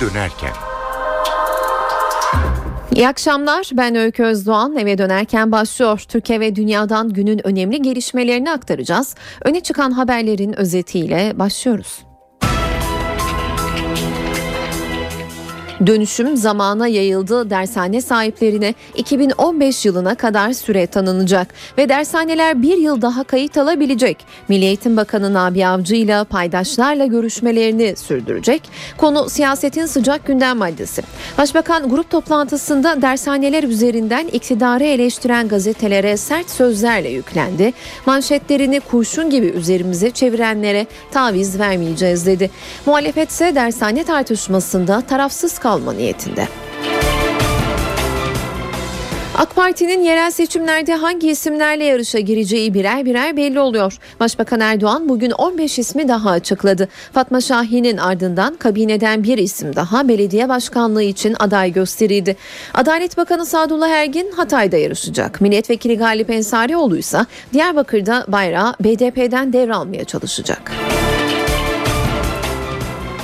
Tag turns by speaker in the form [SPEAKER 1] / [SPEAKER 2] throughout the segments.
[SPEAKER 1] dönerken.
[SPEAKER 2] İyi akşamlar. Ben Öykü Özdoğan. Eve dönerken başlıyor. Türkiye ve dünyadan günün önemli gelişmelerini aktaracağız. Öne çıkan haberlerin özetiyle başlıyoruz. Dönüşüm zamana yayıldı. Dershane sahiplerine 2015 yılına kadar süre tanınacak ve dershaneler bir yıl daha kayıt alabilecek. Milli Eğitim Bakanı Nabi Avcı ile paydaşlarla görüşmelerini sürdürecek. Konu siyasetin sıcak gündem maddesi. Başbakan grup toplantısında dershaneler üzerinden iktidarı eleştiren gazetelere sert sözlerle yüklendi. Manşetlerini kurşun gibi üzerimize çevirenlere taviz vermeyeceğiz dedi. Muhalefet ise dershane tartışmasında tarafsız kalma niyetinde. AK Parti'nin yerel seçimlerde hangi isimlerle yarışa gireceği birer birer belli oluyor. Başbakan Erdoğan bugün 15 ismi daha açıkladı. Fatma Şahin'in ardından kabineden bir isim daha belediye başkanlığı için aday gösterildi. Adalet Bakanı Sadullah Ergin Hatay'da yarışacak. Milletvekili Galip Ensarioğlu ise Diyarbakır'da bayrağı BDP'den devralmaya çalışacak.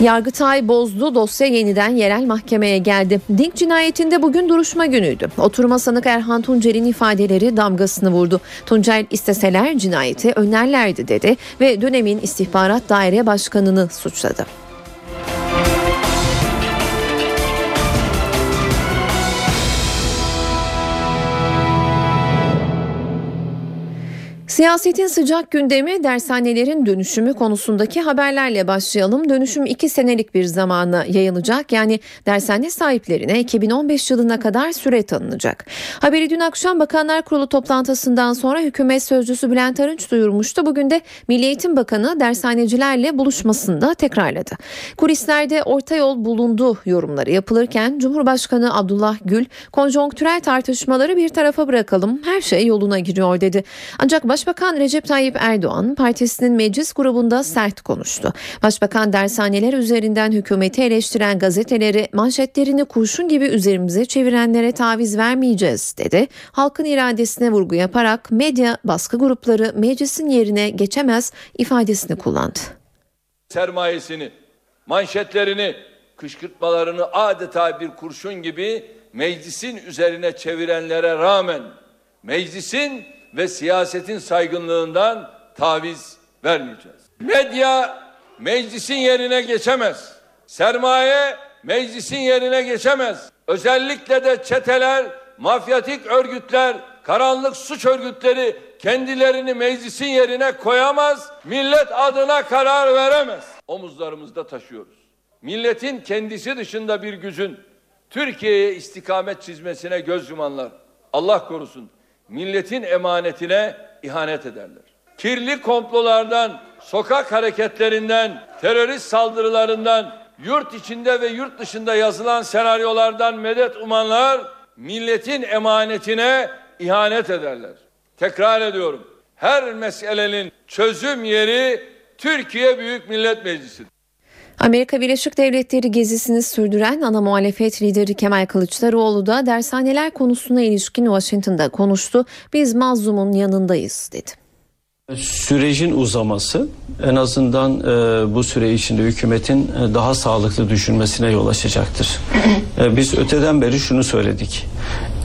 [SPEAKER 2] Yargıtay bozdu dosya yeniden yerel mahkemeye geldi. Dink cinayetinde bugün duruşma günüydü. Oturma sanık Erhan Tuncer'in ifadeleri damgasını vurdu. Tuncer isteseler cinayeti önlerlerdi dedi ve dönemin istihbarat daire başkanını suçladı. Siyasetin sıcak gündemi dershanelerin dönüşümü konusundaki haberlerle başlayalım. Dönüşüm iki senelik bir zamana yayılacak. Yani dershane sahiplerine 2015 yılına kadar süre tanınacak. Haberi dün akşam Bakanlar Kurulu toplantısından sonra hükümet sözcüsü Bülent Arınç duyurmuştu. Bugün de Milli Eğitim Bakanı dershanecilerle buluşmasında tekrarladı. Kulislerde orta yol bulundu yorumları yapılırken Cumhurbaşkanı Abdullah Gül konjonktürel tartışmaları bir tarafa bırakalım her şey yoluna giriyor dedi. Ancak baş Başbakan Recep Tayyip Erdoğan partisinin meclis grubunda sert konuştu. Başbakan dershaneler üzerinden hükümeti eleştiren gazeteleri manşetlerini kurşun gibi üzerimize çevirenlere taviz vermeyeceğiz dedi. Halkın iradesine vurgu yaparak medya baskı grupları meclisin yerine geçemez ifadesini kullandı.
[SPEAKER 3] Sermayesini, manşetlerini, kışkırtmalarını adeta bir kurşun gibi meclisin üzerine çevirenlere rağmen meclisin ve siyasetin saygınlığından taviz vermeyeceğiz. Medya meclisin yerine geçemez. Sermaye meclisin yerine geçemez. Özellikle de çeteler, mafyatik örgütler, karanlık suç örgütleri kendilerini meclisin yerine koyamaz, millet adına karar veremez. Omuzlarımızda taşıyoruz. Milletin kendisi dışında bir gücün Türkiye'ye istikamet çizmesine göz yumanlar. Allah korusun milletin emanetine ihanet ederler. Kirli komplolardan, sokak hareketlerinden, terörist saldırılarından, yurt içinde ve yurt dışında yazılan senaryolardan medet umanlar milletin emanetine ihanet ederler. Tekrar ediyorum. Her meselenin çözüm yeri Türkiye Büyük Millet Meclisi'dir.
[SPEAKER 2] Amerika Birleşik Devletleri gezisini sürdüren ana muhalefet lideri Kemal Kılıçdaroğlu da dershaneler konusuna ilişkin Washington'da konuştu. Biz mazlumun yanındayız dedi.
[SPEAKER 4] Sürecin uzaması en azından e, bu süre içinde hükümetin e, daha sağlıklı düşünmesine yol açacaktır. E, biz öteden beri şunu söyledik.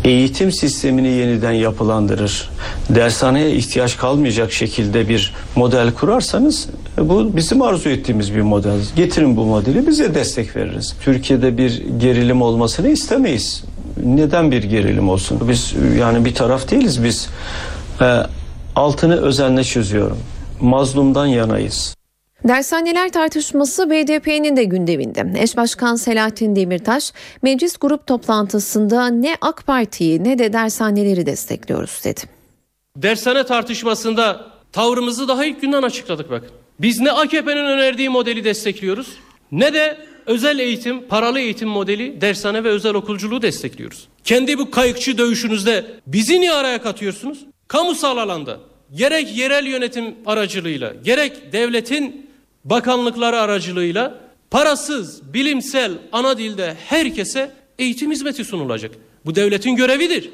[SPEAKER 4] Eğitim sistemini yeniden yapılandırır, dershaneye ihtiyaç kalmayacak şekilde bir model kurarsanız bu bizim arzu ettiğimiz bir model. Getirin bu modeli bize destek veririz. Türkiye'de bir gerilim olmasını istemeyiz. Neden bir gerilim olsun? Biz yani bir taraf değiliz biz. E, altını özenle çözüyorum. Mazlumdan yanayız.
[SPEAKER 2] Dershaneler tartışması BDP'nin de gündeminde. Eş Başkan Selahattin Demirtaş meclis grup toplantısında ne AK Parti'yi ne de dershaneleri destekliyoruz dedi.
[SPEAKER 5] Dershane tartışmasında tavrımızı daha ilk günden açıkladık bakın. Biz ne AKP'nin önerdiği modeli destekliyoruz ne de özel eğitim, paralı eğitim modeli, dershane ve özel okulculuğu destekliyoruz. Kendi bu kayıkçı dövüşünüzde bizi niye araya katıyorsunuz? Kamusal alanda gerek yerel yönetim aracılığıyla gerek devletin bakanlıkları aracılığıyla parasız bilimsel ana dilde herkese eğitim hizmeti sunulacak. Bu devletin görevidir.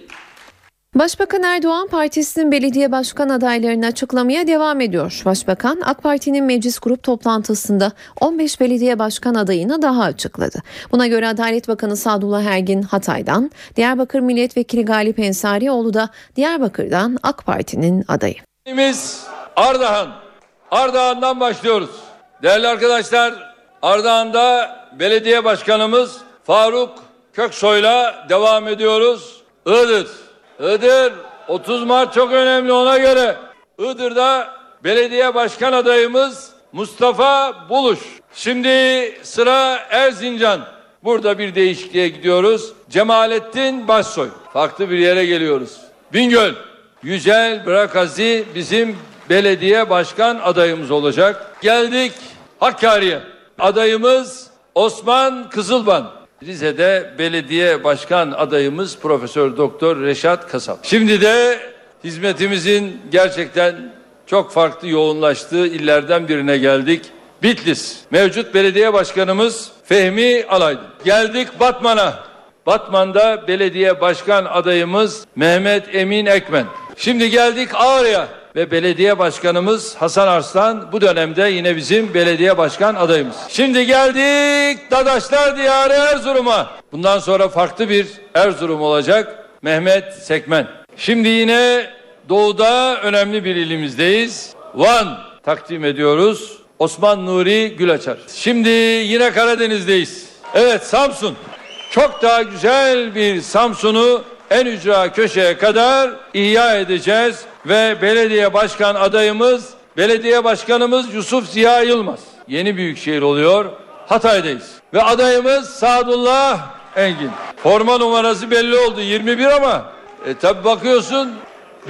[SPEAKER 2] Başbakan Erdoğan partisinin belediye başkan adaylarını açıklamaya devam ediyor. Başbakan AK Parti'nin meclis grup toplantısında 15 belediye başkan adayını daha açıkladı. Buna göre Adalet Bakanı Sadullah Ergin Hatay'dan, Diyarbakır Milletvekili Galip Ensarioğlu da Diyarbakır'dan AK Parti'nin adayı.
[SPEAKER 3] Biz Ardahan. Ardahan'dan başlıyoruz. Değerli arkadaşlar, Ardahan'da belediye başkanımız Faruk Köksoy'la devam ediyoruz. Iğdır. Iğdır 30 Mart çok önemli ona göre. Iğdır'da belediye başkan adayımız Mustafa Buluş. Şimdi sıra Erzincan. Burada bir değişikliğe gidiyoruz. Cemalettin Başsoy. Farklı bir yere geliyoruz. Bingöl. Yücel Brakazi bizim belediye başkan adayımız olacak. Geldik Hakkari'ye. Adayımız Osman Kızılban. Rize'de belediye başkan adayımız Profesör Doktor Reşat Kasap. Şimdi de hizmetimizin gerçekten çok farklı yoğunlaştığı illerden birine geldik. Bitlis. Mevcut belediye başkanımız Fehmi Alaydın. Geldik Batman'a. Batman'da belediye başkan adayımız Mehmet Emin Ekmen. Şimdi geldik Ağrı'ya ve belediye başkanımız Hasan Arslan bu dönemde yine bizim belediye başkan adayımız. Şimdi geldik Dadaşlar Diyarı Erzurum'a. Bundan sonra farklı bir Erzurum olacak. Mehmet Sekmen. Şimdi yine doğuda önemli bir ilimizdeyiz. Van takdim ediyoruz. Osman Nuri Gülaçar. Şimdi yine Karadeniz'deyiz. Evet Samsun. Çok daha güzel bir Samsun'u en ücra köşeye kadar ihya edeceğiz ve belediye başkan adayımız belediye başkanımız Yusuf Ziya Yılmaz. Yeni büyükşehir oluyor. Hatay'dayız. Ve adayımız Sadullah Engin. Forma numarası belli oldu 21 ama e, tabi bakıyorsun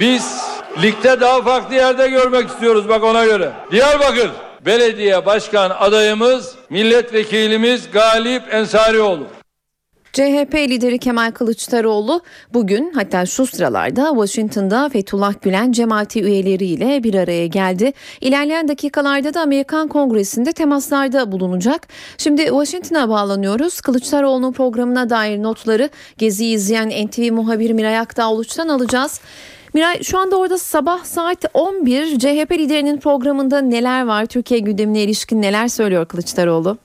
[SPEAKER 3] biz ligde daha farklı yerde görmek istiyoruz bak ona göre. Diyarbakır belediye başkan adayımız milletvekilimiz Galip Ensarioğlu.
[SPEAKER 2] CHP lideri Kemal Kılıçdaroğlu bugün hatta şu sıralarda Washington'da Fethullah Gülen cemaati üyeleriyle bir araya geldi. İlerleyen dakikalarda da Amerikan Kongresi'nde temaslarda bulunacak. Şimdi Washington'a bağlanıyoruz. Kılıçdaroğlu'nun programına dair notları Gezi'yi izleyen NTV muhabiri Miray Akdağ Uluç'tan alacağız. Miray şu anda orada sabah saat 11 CHP liderinin programında neler var? Türkiye gündemine ilişkin neler söylüyor Kılıçdaroğlu?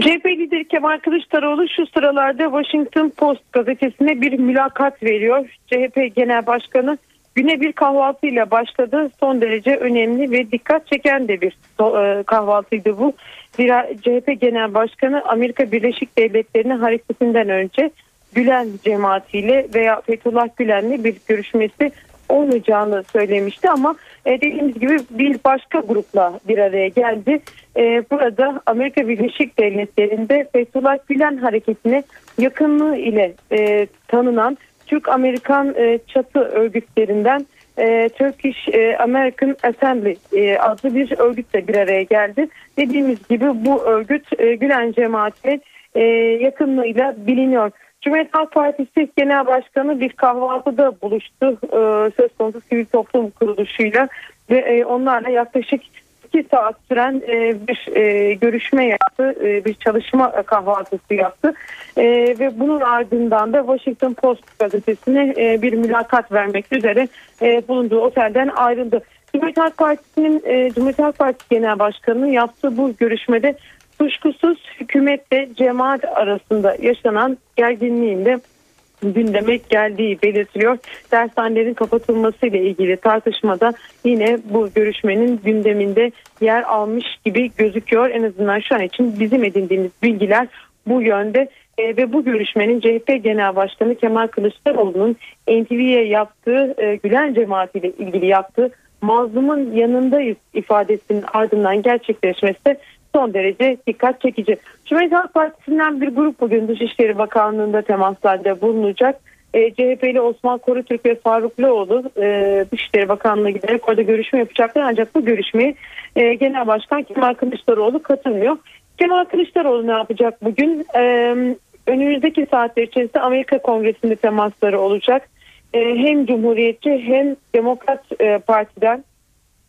[SPEAKER 1] CHP lideri Kemal Kılıçdaroğlu şu sıralarda Washington Post gazetesine bir mülakat veriyor. CHP Genel Başkanı güne bir kahvaltıyla başladı. Son derece önemli ve dikkat çeken de bir e, kahvaltıydı bu. Zira CHP Genel Başkanı Amerika Birleşik Devletleri'ne hareketinden önce Gülen cemaatiyle veya Fethullah Gülen'le bir görüşmesi olmayacağını söylemişti ama e, dediğimiz gibi bir başka grupla bir araya geldi. E, burada Amerika Birleşik Devletleri'nde Fethullah Gülen hareketine yakınlığı ile e, tanınan Türk-Amerikan çatı örgütlerinden Turkish American Assembly adlı bir örgütle bir araya geldi. Dediğimiz gibi bu örgüt Gülen cemaatine yakınlığıyla biliniyor. Cumhuriyet Halk Partisi Genel Başkanı bir kahvaltıda buluştu e, söz konusu sivil toplum kuruluşuyla ve e, onlarla yaklaşık iki saat süren e, bir e, görüşme yaptı, e, bir çalışma kahvaltısı yaptı e, ve bunun ardından da Washington Post gazetesine e, bir mülakat vermek üzere e, bulunduğu otelden ayrıldı. Cumhuriyet Halk Partisi'nin e, Cumhuriyet Halk Partisi Genel Başkanı'nın yaptığı bu görüşmede kuşkusuz hükümetle cemaat arasında yaşanan gerginliğin de gündeme geldiği belirtiliyor. Dershanelerin kapatılması ile ilgili tartışmada yine bu görüşmenin gündeminde yer almış gibi gözüküyor. En azından şu an için bizim edindiğimiz bilgiler bu yönde e, ve bu görüşmenin CHP Genel Başkanı Kemal Kılıçdaroğlu'nun NTV'ye yaptığı e, Gülen cemaatiyle ilgili yaptığı mazlumun yanındayız ifadesinin ardından gerçekleşmesi son derece dikkat çekici. Cumhuriyet Halk Partisi'nden bir grup bugün Dışişleri Bakanlığı'nda temaslarda bulunacak. E, CHP'li Osman Korutürk ve Faruk Loğlu e, Dışişleri Bakanlığı'na giderek orada görüşme yapacaklar. Ancak bu görüşmeye e, Genel Başkan Kemal Kılıçdaroğlu katılmıyor. Kemal Kılıçdaroğlu ne yapacak bugün? E, önümüzdeki saatler içerisinde Amerika Kongresi'nde temasları olacak. E, hem Cumhuriyetçi hem Demokrat e, Parti'den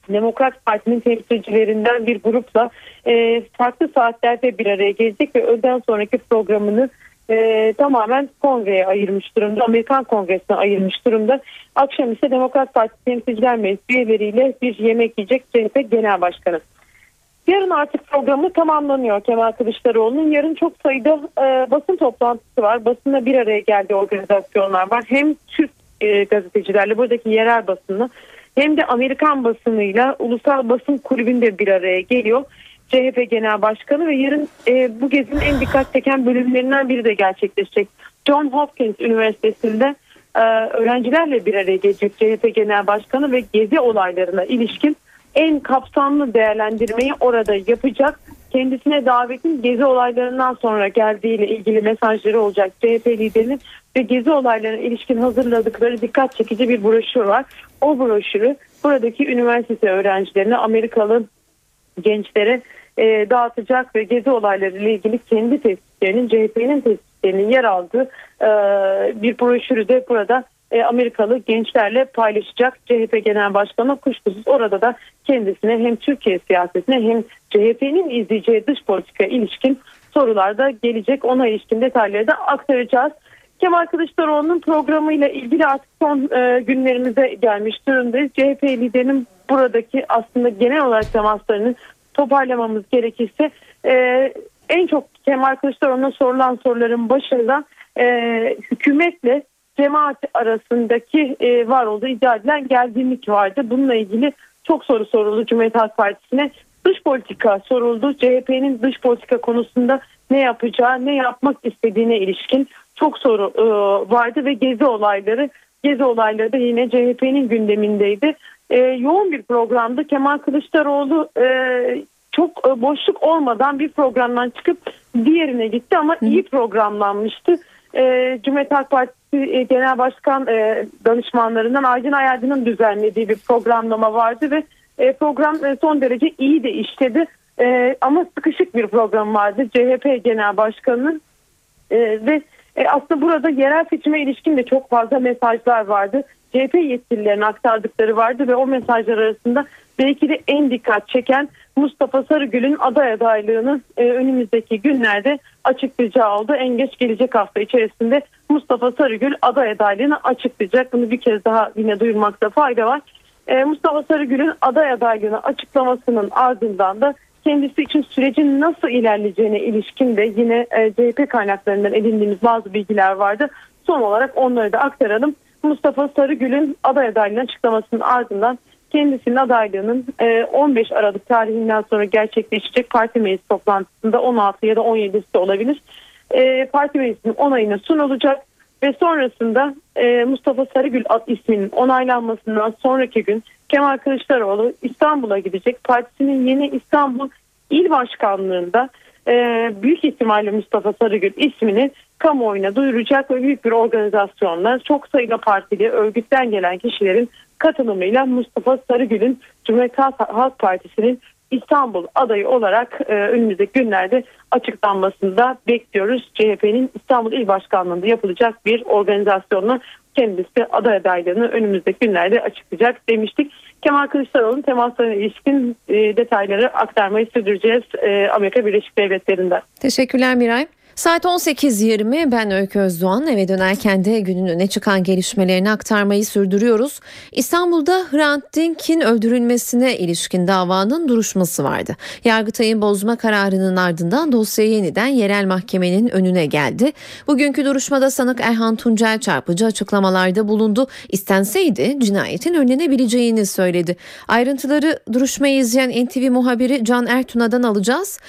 [SPEAKER 1] Demokrat Parti'nin temsilcilerinden bir grupla e, farklı saatlerde bir araya gelecek ve öğleden sonraki programını e, tamamen kongreye ayırmış durumda. Amerikan kongresine ayırmış durumda. Akşam ise Demokrat Parti temsilciler meclisi üyeleriyle bir yemek yiyecek CHP Genel Başkanı. Yarın artık programı tamamlanıyor Kemal Kılıçdaroğlu'nun. Yarın çok sayıda e, basın toplantısı var. Basında bir araya geldiği organizasyonlar var. Hem Türk e, gazetecilerle buradaki yerel basını hem de Amerikan basınıyla ulusal basın kulübünde bir araya geliyor. CHP Genel Başkanı ve yarın e, bu gezinin en dikkat çeken bölümlerinden biri de gerçekleşecek. John Hopkins Üniversitesi'nde e, öğrencilerle bir araya gelecek CHP Genel Başkanı ve gezi olaylarına ilişkin en kapsamlı değerlendirmeyi orada yapacak. Kendisine davetin gezi olaylarından sonra geldiğiyle ilgili mesajları olacak CHP liderinin ve gezi olaylarına ilişkin hazırladıkları dikkat çekici bir broşür var. O broşürü buradaki üniversite öğrencilerine Amerikalı gençlere e, dağıtacak ve gezi olayları ile ilgili kendi tespitlerinin CHP'nin tespitlerinin yer aldığı e, bir broşürü de burada e, Amerikalı gençlerle paylaşacak CHP Genel Başkanı kuşkusuz orada da kendisine hem Türkiye siyasetine hem CHP'nin izleyeceği dış politika ilişkin sorular da gelecek. Ona ilişkin detayları da aktaracağız. Kemal Kılıçdaroğlu'nun programıyla ilgili artık son e, günlerimize gelmiş durumdayız. CHP liderinin buradaki aslında genel olarak temaslarını toparlamamız gerekirse e, en çok Kemal Kılıçdaroğlu'na sorulan soruların başında e, hükümetle cemaat arasındaki e, var olduğu iddia edilen gerginlik vardı. Bununla ilgili çok soru soruldu Cumhuriyet Halk Partisi'ne. Dış politika soruldu. CHP'nin dış politika konusunda ne yapacağı, ne yapmak istediğine ilişkin çok soru e, vardı ve gezi olayları, gezi olayları da yine CHP'nin gündemindeydi. E, yoğun bir programdı. Kemal Kılıçdaroğlu e, çok e, boşluk olmadan bir programdan çıkıp diğerine gitti ama iyi programlanmıştı. E, Cumhuriyet Halk Partisi e, Genel Başkan e, danışmanlarından Aydın Ayardı'nın düzenlediği bir programlama vardı ve e, program e, son derece iyi de işledi. E, ama sıkışık bir program vardı CHP Genel Başkanı'nın e, ve e, aslında burada yerel seçime ilişkin de çok fazla mesajlar vardı. CHP yetkililerine aktardıkları vardı ve o mesajlar arasında belki de en dikkat çeken Mustafa Sarıgül'ün aday adaylığını e, önümüzdeki günlerde açıklayacağı oldu. En geç gelecek hafta içerisinde Mustafa Sarıgül aday adaylığını açıklayacak. Bunu bir kez daha yine duyurmakta fayda var. E, Mustafa Sarıgül'ün aday adaylığını açıklamasının ardından da kendisi için sürecin nasıl ilerleyeceğine ilişkin de yine e, CHP kaynaklarından edindiğimiz bazı bilgiler vardı. Son olarak onları da aktaralım. Mustafa Sarıgül'ün aday adaylığını açıklamasının ardından kendisinin adaylığının 15 e, Aralık tarihinden sonra gerçekleşecek parti meclis toplantısında 16 ya da 17'si de olabilir. E, parti meclisinin onayına sunulacak ve sonrasında e, Mustafa Sarıgül isminin onaylanmasından sonraki gün Kemal Kılıçdaroğlu İstanbul'a gidecek. Partisinin yeni İstanbul İl Başkanlığı'nda büyük ihtimalle Mustafa Sarıgül ismini kamuoyuna duyuracak ve büyük bir organizasyonla çok sayıda partili örgütten gelen kişilerin katılımıyla Mustafa Sarıgül'ün Cumhuriyet Halk Partisi'nin İstanbul adayı olarak e, önümüzdeki günlerde açıklanmasını da bekliyoruz. CHP'nin İstanbul İl Başkanlığı'nda yapılacak bir organizasyonla kendisi aday adaylığını önümüzdeki günlerde açıklayacak demiştik. Kemal Kılıçdaroğlu'nun temaslarına ilişkin e, detayları aktarmayı sürdüreceğiz e, Amerika Birleşik Devletleri'nden.
[SPEAKER 2] Teşekkürler Miray. Saat 18.20 ben Öykü Özdoğan eve dönerken de günün öne çıkan gelişmelerini aktarmayı sürdürüyoruz. İstanbul'da Hrant Dink'in öldürülmesine ilişkin davanın duruşması vardı. Yargıtay'ın bozma kararının ardından dosya yeniden yerel mahkemenin önüne geldi. Bugünkü duruşmada sanık Erhan Tuncel çarpıcı açıklamalarda bulundu. İstenseydi cinayetin önlenebileceğini söyledi. Ayrıntıları duruşmayı izleyen NTV muhabiri Can Ertuna'dan alacağız.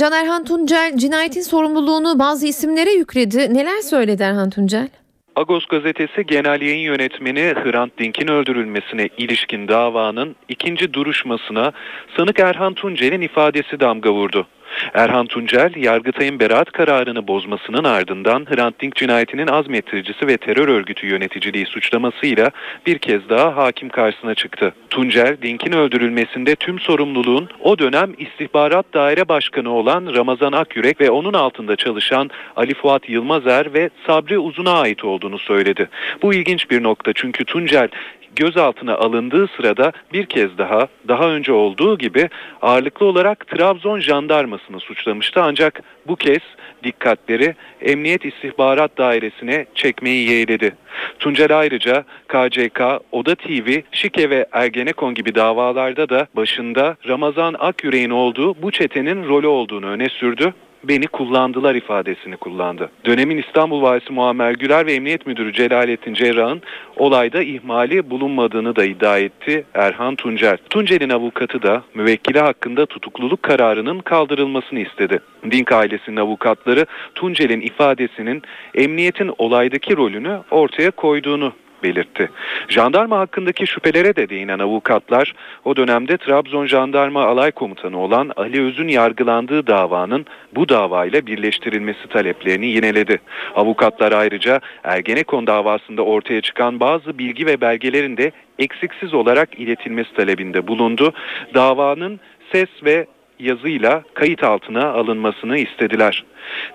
[SPEAKER 2] Can Erhan Tuncel cinayetin sorumluluğunu bazı isimlere yükledi. Neler söyledi Erhan Tuncel?
[SPEAKER 6] Agos gazetesi genel yayın yönetmeni Hrant Dink'in öldürülmesine ilişkin davanın ikinci duruşmasına sanık Erhan Tuncel'in ifadesi damga vurdu. Erhan Tuncel, Yargıtay'ın beraat kararını bozmasının ardından Hrant Dink cinayetinin azmettiricisi ve terör örgütü yöneticiliği suçlamasıyla bir kez daha hakim karşısına çıktı. Tuncel, Dink'in öldürülmesinde tüm sorumluluğun o dönem istihbarat daire başkanı olan Ramazan Akyürek ve onun altında çalışan Ali Fuat Yılmazer ve Sabri Uzun'a ait olduğunu söyledi. Bu ilginç bir nokta çünkü Tuncel gözaltına alındığı sırada bir kez daha daha önce olduğu gibi ağırlıklı olarak Trabzon jandarmasını suçlamıştı ancak bu kez dikkatleri Emniyet İstihbarat Dairesi'ne çekmeyi yeğledi. Tuncel ayrıca KCK, Oda TV, Şike ve Ergenekon gibi davalarda da başında Ramazan Akyürek'in olduğu bu çetenin rolü olduğunu öne sürdü beni kullandılar ifadesini kullandı. Dönemin İstanbul Valisi Muammer Güler ve Emniyet Müdürü Celalettin Cerrah'ın olayda ihmali bulunmadığını da iddia etti Erhan Tuncer. Tuncer'in avukatı da müvekkili hakkında tutukluluk kararının kaldırılmasını istedi. Dink ailesinin avukatları Tuncer'in ifadesinin emniyetin olaydaki rolünü ortaya koyduğunu belirtti. Jandarma hakkındaki şüphelere de değinen avukatlar o dönemde Trabzon Jandarma Alay Komutanı olan Ali Öz'ün yargılandığı davanın bu davayla birleştirilmesi taleplerini yineledi. Avukatlar ayrıca Ergenekon davasında ortaya çıkan bazı bilgi ve belgelerin de eksiksiz olarak iletilmesi talebinde bulundu. Davanın ses ve yazıyla kayıt altına alınmasını istediler.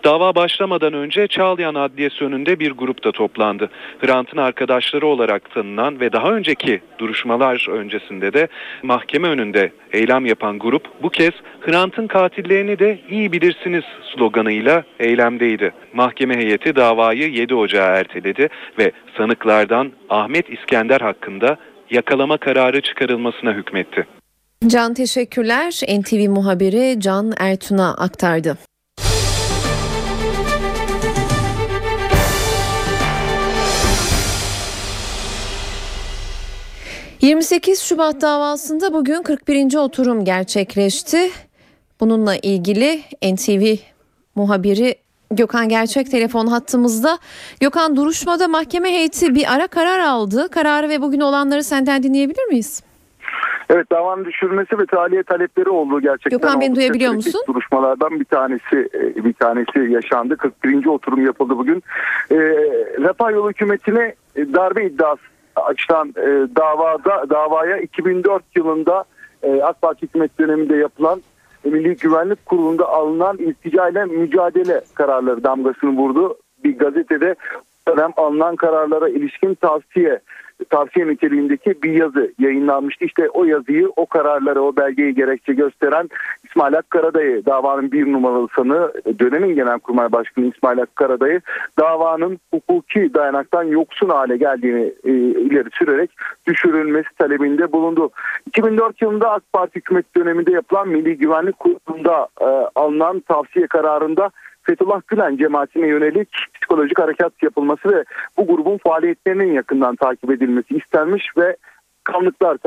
[SPEAKER 6] Dava başlamadan önce Çağlayan Adliyesi önünde bir grup da toplandı. Hrant'ın arkadaşları olarak tanınan ve daha önceki duruşmalar öncesinde de mahkeme önünde eylem yapan grup bu kez Hrant'ın katillerini de iyi bilirsiniz sloganıyla eylemdeydi. Mahkeme heyeti davayı 7 Ocağı erteledi ve sanıklardan Ahmet İskender hakkında yakalama kararı çıkarılmasına hükmetti.
[SPEAKER 2] Can teşekkürler. NTV muhabiri Can Ertun'a aktardı. ...28 Şubat davasında bugün 41. oturum gerçekleşti. Bununla ilgili NTV muhabiri Gökhan Gerçek telefon hattımızda. Gökhan duruşmada mahkeme heyeti bir ara karar aldı. Kararı ve bugün olanları senden dinleyebilir miyiz?
[SPEAKER 7] Evet davanın düşürülmesi ve tahliye talepleri olduğu gerçekten
[SPEAKER 2] Gökhan beni duyabiliyor musun?
[SPEAKER 7] Duruşmalardan bir tanesi e, bir tanesi yaşandı. 41. oturum yapıldı bugün. E, Refah yolu hükümetine e, darbe iddiası açılan e, davada davaya 2004 yılında e, AK Parti hükümet döneminde yapılan Milli Güvenlik Kurulu'nda alınan iltica ile mücadele kararları damgasını vurdu. Bir gazetede dönem alınan kararlara ilişkin tavsiye tavsiye niteliğindeki bir yazı yayınlanmıştı. İşte o yazıyı, o kararları, o belgeyi gerekçe gösteren İsmail Hakkı davanın bir numaralı sanığı, dönemin Genelkurmay Başkanı İsmail Hakkı davanın hukuki dayanaktan yoksun hale geldiğini e, ileri sürerek düşürülmesi talebinde bulundu. 2004 yılında AK Parti hükümet döneminde yapılan Milli Güvenlik Kurulu'nda e, alınan tavsiye kararında Fethullah Gülen cemaatine yönelik psikolojik harekat yapılması ve bu grubun faaliyetlerinin yakından takip edilmesi istenmiş ve kanlıklar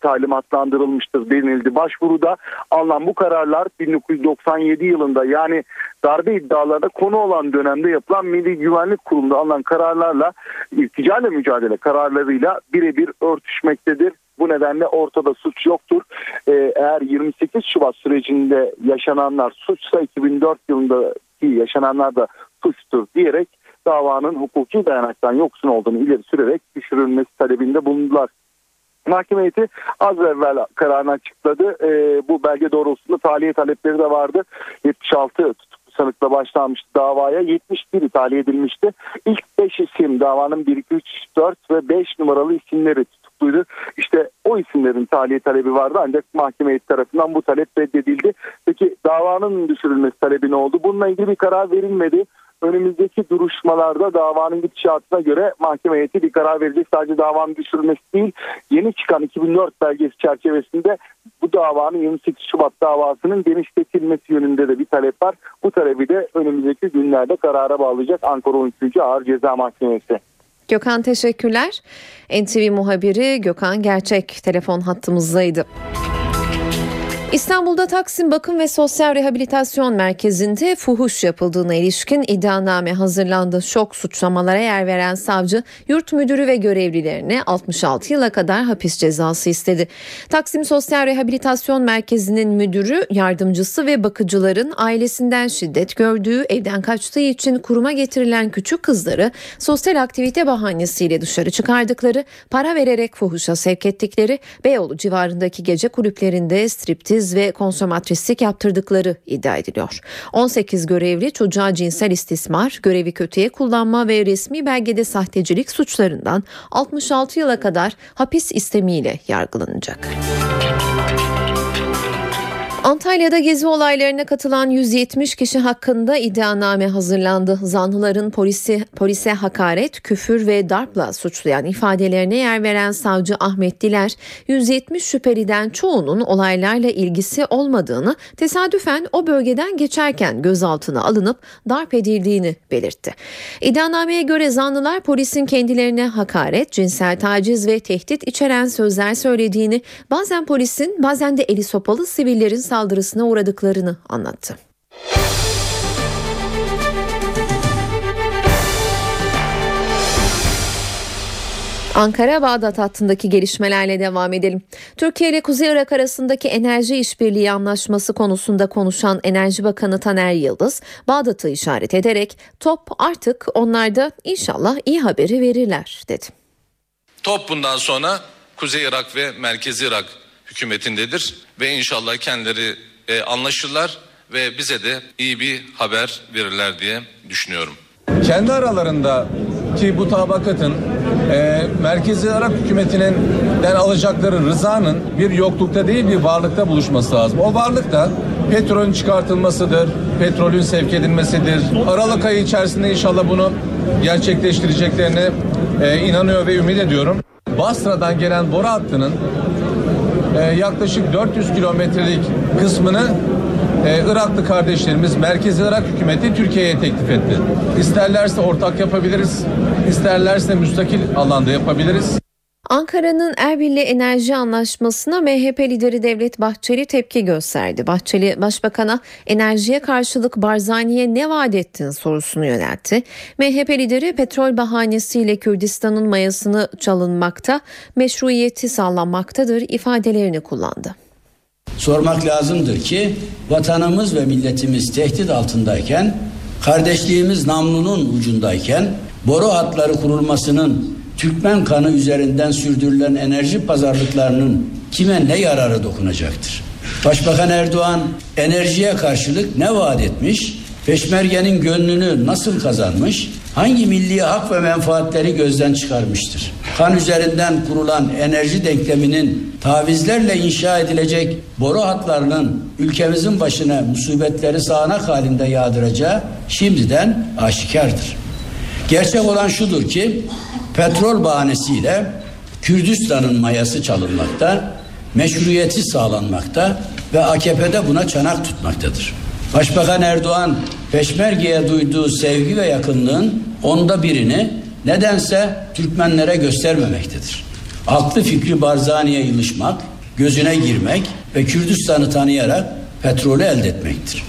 [SPEAKER 7] talimatlandırılmıştır denildi. Başvuruda alınan bu kararlar 1997 yılında yani darbe iddialarında konu olan dönemde yapılan Milli Güvenlik Kurulu'nda alınan kararlarla ilticayla mücadele kararlarıyla birebir örtüşmektedir. Bu nedenle ortada suç yoktur. Ee, eğer 28 Şubat sürecinde yaşananlar suçsa 2004 yılında yaşananlar da suçtur diyerek davanın hukuki dayanaktan yoksun olduğunu ileri sürerek düşürülmesi talebinde bulundular. Mahkeme heyeti az evvel kararını açıkladı. E, bu belge doğrultusunda tahliye talepleri de vardı. 76 tutuklu sanıkla başlanmıştı davaya. 71 tahliye edilmişti. İlk 5 isim davanın 1, 2, 3, 4 ve 5 numaralı isimleri tutukluydu. İşte o isimlerin tahliye talebi vardı ancak mahkeme tarafından bu talep reddedildi. Peki davanın düşürülmesi talebi ne oldu? Bununla ilgili bir karar verilmedi önümüzdeki duruşmalarda davanın gidişatına göre mahkeme heyeti bir karar verecek. Sadece davanın düşürülmesi değil yeni çıkan 2004 belgesi çerçevesinde bu davanın 28 Şubat davasının genişletilmesi yönünde de bir talep var. Bu talebi de önümüzdeki günlerde karara bağlayacak Ankara 13. Ağır Ceza Mahkemesi.
[SPEAKER 2] Gökhan teşekkürler. NTV muhabiri Gökhan Gerçek telefon hattımızdaydı. İstanbul'da Taksim Bakım ve Sosyal Rehabilitasyon Merkezi'nde fuhuş yapıldığına ilişkin iddianame hazırlandı. Şok suçlamalara yer veren savcı yurt müdürü ve görevlilerine 66 yıla kadar hapis cezası istedi. Taksim Sosyal Rehabilitasyon Merkezi'nin müdürü, yardımcısı ve bakıcıların ailesinden şiddet gördüğü, evden kaçtığı için kuruma getirilen küçük kızları sosyal aktivite bahanesiyle dışarı çıkardıkları, para vererek fuhuşa sevk ettikleri, Beyoğlu civarındaki gece kulüplerinde striptiz taciz ve konsomatrislik yaptırdıkları iddia ediliyor. 18 görevli çocuğa cinsel istismar, görevi kötüye kullanma ve resmi belgede sahtecilik suçlarından 66 yıla kadar hapis istemiyle yargılanacak. Antalya'da gezi olaylarına katılan 170 kişi hakkında iddianame hazırlandı. Zanlıların polisi, polise hakaret, küfür ve darpla suçlayan ifadelerine yer veren savcı Ahmet Diler, 170 şüpheliden çoğunun olaylarla ilgisi olmadığını, tesadüfen o bölgeden geçerken gözaltına alınıp darp edildiğini belirtti. İddianameye göre zanlılar polisin kendilerine hakaret, cinsel taciz ve tehdit içeren sözler söylediğini, bazen polisin bazen de eli sopalı sivillerin saldırısına uğradıklarını anlattı. Ankara-Bağdat hattındaki gelişmelerle devam edelim. Türkiye ile Kuzey Irak arasındaki enerji işbirliği anlaşması konusunda konuşan Enerji Bakanı Taner Yıldız, Bağdat'ı işaret ederek top artık onlarda inşallah iyi haberi verirler dedi.
[SPEAKER 8] Top bundan sonra Kuzey Irak ve Merkezi Irak hükümetindedir ve inşallah kendileri e, anlaşırlar ve bize de iyi bir haber verirler diye düşünüyorum.
[SPEAKER 9] Kendi aralarında ki bu tabakatın e, Merkezi Arap hükümetinin den alacakları rızanın bir yoklukta değil bir varlıkta buluşması lazım. O varlık da petrolün çıkartılmasıdır, petrolün sevk edilmesidir. Aralık ayı içerisinde inşallah bunu gerçekleştireceklerine e, inanıyor ve ümit ediyorum. Basra'dan gelen boru hattının e, yaklaşık 400 kilometrelik kısmını e, Iraklı kardeşlerimiz Merkezi Irak hükümeti Türkiye'ye teklif etti. İsterlerse ortak yapabiliriz, isterlerse müstakil alanda yapabiliriz.
[SPEAKER 2] Ankara'nın Erbil'le enerji anlaşmasına MHP lideri Devlet Bahçeli tepki gösterdi. Bahçeli başbakana enerjiye karşılık Barzani'ye ne vaat ettin sorusunu yöneltti. MHP lideri petrol bahanesiyle Kürdistan'ın mayasını çalınmakta, meşruiyeti sağlanmaktadır ifadelerini kullandı.
[SPEAKER 10] Sormak lazımdır ki vatanımız ve milletimiz tehdit altındayken, kardeşliğimiz namlunun ucundayken, boru hatları kurulmasının Türkmen kanı üzerinden sürdürülen enerji pazarlıklarının kime ne yararı dokunacaktır? Başbakan Erdoğan enerjiye karşılık ne vaat etmiş? Peşmergenin gönlünü nasıl kazanmış? Hangi milli hak ve menfaatleri gözden çıkarmıştır? Kan üzerinden kurulan enerji denkleminin tavizlerle inşa edilecek boru hatlarının ülkemizin başına musibetleri sağanak halinde yağdıracağı şimdiden aşikardır. Gerçek olan şudur ki petrol bahanesiyle Kürdistan'ın mayası çalınmakta, meşruiyeti sağlanmakta ve AKP'de buna çanak tutmaktadır. Başbakan Erdoğan Peşmerge'ye duyduğu sevgi ve yakınlığın onda birini nedense Türkmenlere göstermemektedir. Aklı fikri Barzani'ye ilişmek, gözüne girmek ve Kürdistan'ı tanıyarak petrolü elde etmektir.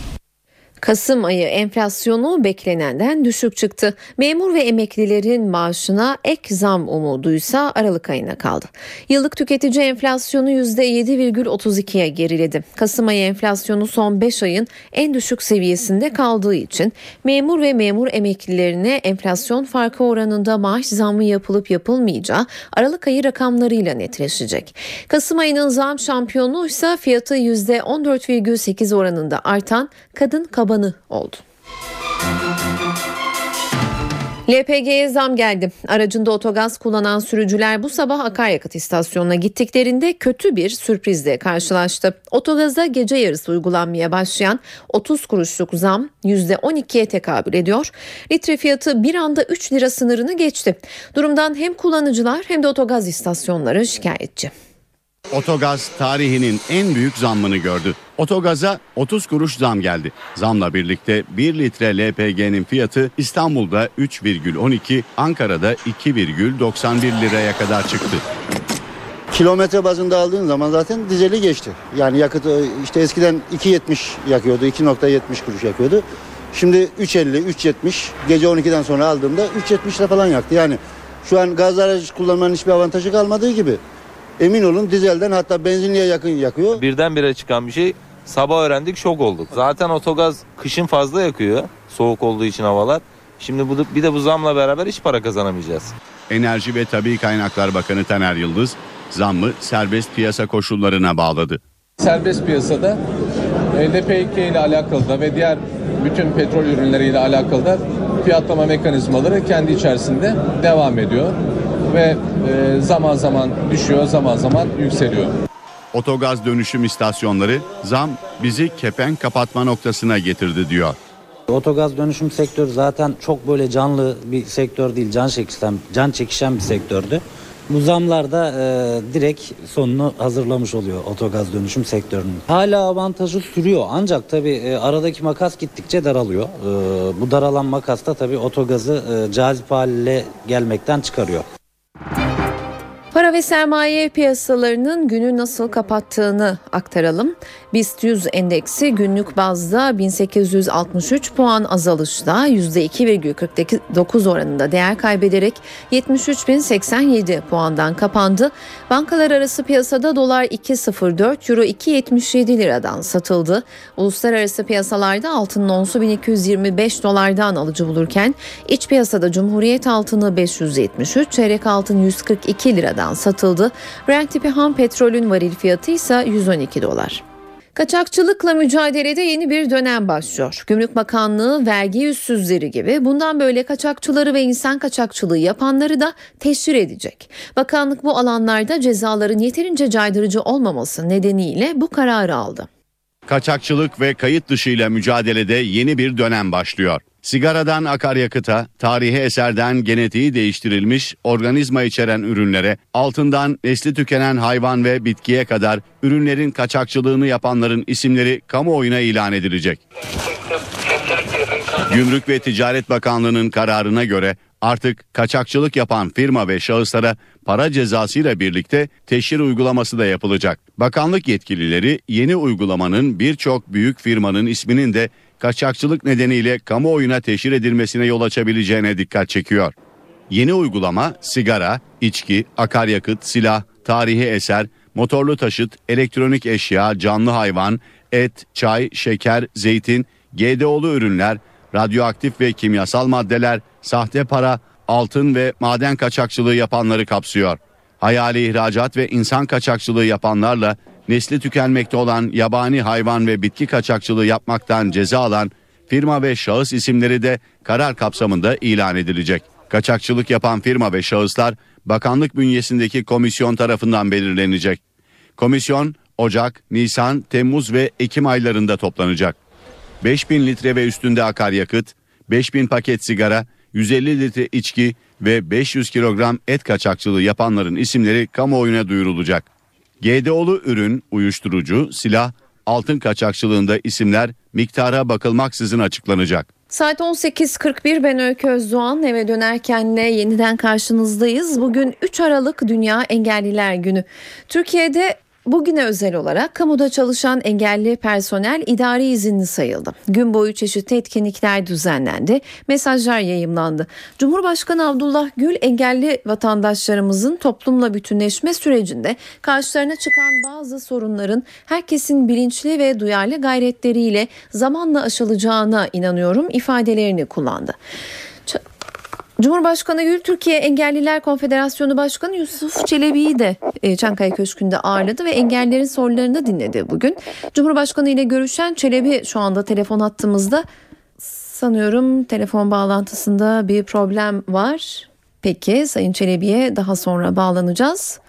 [SPEAKER 2] Kasım ayı enflasyonu beklenenden düşük çıktı. Memur ve emeklilerin maaşına ek zam umuduysa Aralık ayına kaldı. Yıllık tüketici enflasyonu %7,32'ye geriledi. Kasım ayı enflasyonu son 5 ayın en düşük seviyesinde kaldığı için memur ve memur emeklilerine enflasyon farkı oranında maaş zammı yapılıp yapılmayacağı Aralık ayı rakamlarıyla netleşecek. Kasım ayının zam şampiyonu ise fiyatı %14,8 oranında artan kadın kabanı oldu. LPG'ye zam geldi. Aracında otogaz kullanan sürücüler bu sabah akaryakıt istasyonuna gittiklerinde kötü bir sürprizle karşılaştı. Otogaza gece yarısı uygulanmaya başlayan 30 kuruşluk zam %12'ye tekabül ediyor. Litre fiyatı bir anda 3 lira sınırını geçti. Durumdan hem kullanıcılar hem de otogaz istasyonları şikayetçi.
[SPEAKER 11] Otogaz tarihinin en büyük zammını gördü. Otogaza 30 kuruş zam geldi. Zamla birlikte 1 litre LPG'nin fiyatı İstanbul'da 3,12, Ankara'da 2,91 liraya kadar çıktı.
[SPEAKER 12] Kilometre bazında aldığın zaman zaten dizeli geçti. Yani yakıt işte eskiden 2.70 yakıyordu, 2.70 kuruş yakıyordu. Şimdi 3.50, 3.70 gece 12'den sonra aldığımda 3.70 lira falan yaktı. Yani şu an gaz aracı kullanmanın hiçbir avantajı kalmadığı gibi emin olun dizelden hatta benzinliğe yakın yakıyor.
[SPEAKER 13] Birdenbire çıkan bir şey sabah öğrendik şok olduk. Zaten otogaz kışın fazla yakıyor soğuk olduğu için havalar. Şimdi bu, bir de bu zamla beraber hiç para kazanamayacağız.
[SPEAKER 11] Enerji ve Tabi Kaynaklar Bakanı Taner Yıldız zammı serbest piyasa koşullarına bağladı.
[SPEAKER 9] Serbest piyasada e, LPG ile alakalı da ve diğer bütün petrol ürünleriyle alakalı da fiyatlama mekanizmaları kendi içerisinde devam ediyor ve e, zaman zaman düşüyor, zaman zaman yükseliyor.
[SPEAKER 11] Otogaz dönüşüm istasyonları zam bizi kepenk kapatma noktasına getirdi diyor.
[SPEAKER 14] Otogaz dönüşüm sektörü zaten çok böyle canlı bir sektör değil, can çekişen, can çekişen bir sektördü. Bu zamlar da e, direkt sonunu hazırlamış oluyor otogaz dönüşüm sektörünün. Hala avantajı sürüyor ancak tabii e, aradaki makas gittikçe daralıyor. E, bu daralan makas da tabii otogazı e, cazip hale gelmekten çıkarıyor.
[SPEAKER 2] Para ve sermaye piyasalarının günü nasıl kapattığını aktaralım. BIST 100 endeksi günlük bazda 1863 puan azalışla %2,49 oranında değer kaybederek 73.087 puandan kapandı. Bankalar arası piyasada dolar 2.04, euro 2.77 liradan satıldı. Uluslararası piyasalarda altının onsu 1225 dolardan alıcı bulurken iç piyasada Cumhuriyet altını 573, çeyrek altın 142 liradan satıldı. Brent tipi ham petrolün varil fiyatı ise 112 dolar. Kaçakçılıkla mücadelede yeni bir dönem başlıyor. Gümrük Bakanlığı vergi yüzsüzleri gibi bundan böyle kaçakçıları ve insan kaçakçılığı yapanları da teşhir edecek. Bakanlık bu alanlarda cezaların yeterince caydırıcı olmaması nedeniyle bu kararı aldı.
[SPEAKER 11] Kaçakçılık ve kayıt dışıyla mücadelede yeni bir dönem başlıyor. Sigaradan akaryakıta, tarihi eserden genetiği değiştirilmiş organizma içeren ürünlere, altından nesli tükenen hayvan ve bitkiye kadar ürünlerin kaçakçılığını yapanların isimleri kamuoyuna ilan edilecek. Gümrük ve Ticaret Bakanlığı'nın kararına göre artık kaçakçılık yapan firma ve şahıslara para cezasıyla birlikte teşhir uygulaması da yapılacak. Bakanlık yetkilileri yeni uygulamanın birçok büyük firmanın isminin de kaçakçılık nedeniyle kamuoyuna teşhir edilmesine yol açabileceğine dikkat çekiyor. Yeni uygulama sigara, içki, akaryakıt, silah, tarihi eser, motorlu taşıt, elektronik eşya, canlı hayvan, et, çay, şeker, zeytin, GDO'lu ürünler, radyoaktif ve kimyasal maddeler, sahte para, altın ve maden kaçakçılığı yapanları kapsıyor. Hayali ihracat ve insan kaçakçılığı yapanlarla nesli tükenmekte olan yabani hayvan ve bitki kaçakçılığı yapmaktan ceza alan firma ve şahıs isimleri de karar kapsamında ilan edilecek. Kaçakçılık yapan firma ve şahıslar bakanlık bünyesindeki komisyon tarafından belirlenecek. Komisyon Ocak, Nisan, Temmuz ve Ekim aylarında toplanacak. 5000 litre ve üstünde akaryakıt, 5000 paket sigara, 150 litre içki ve 500 kilogram et kaçakçılığı yapanların isimleri kamuoyuna duyurulacak. GDO'lu ürün, uyuşturucu, silah, altın kaçakçılığında isimler miktara bakılmaksızın açıklanacak.
[SPEAKER 2] Saat 18.41 ben Öykü Özdoğan eve dönerkenle yeniden karşınızdayız. Bugün 3 Aralık Dünya Engelliler Günü. Türkiye'de Bugüne özel olarak kamuda çalışan engelli personel idari izinli sayıldı. Gün boyu çeşitli etkinlikler düzenlendi, mesajlar yayımlandı. Cumhurbaşkanı Abdullah Gül engelli vatandaşlarımızın toplumla bütünleşme sürecinde karşılarına çıkan bazı sorunların herkesin bilinçli ve duyarlı gayretleriyle zamanla aşılacağına inanıyorum ifadelerini kullandı. Cumhurbaşkanı Gül Türkiye Engelliler Konfederasyonu Başkanı Yusuf Çelebi'yi de e, Çankaya Köşkü'nde ağırladı ve engellilerin sorularını dinledi bugün. Cumhurbaşkanı ile görüşen Çelebi şu anda telefon attığımızda sanıyorum telefon bağlantısında bir problem var. Peki Sayın Çelebi'ye daha sonra bağlanacağız.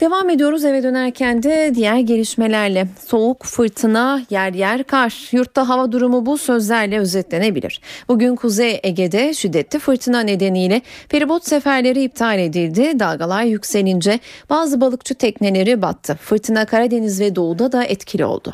[SPEAKER 2] Devam ediyoruz eve dönerken de diğer gelişmelerle. Soğuk, fırtına, yer yer kar. Yurtta hava durumu bu sözlerle özetlenebilir. Bugün Kuzey Ege'de şiddetli fırtına nedeniyle feribot seferleri iptal edildi. Dalgalar yükselince bazı balıkçı tekneleri battı. Fırtına Karadeniz ve doğuda da etkili oldu.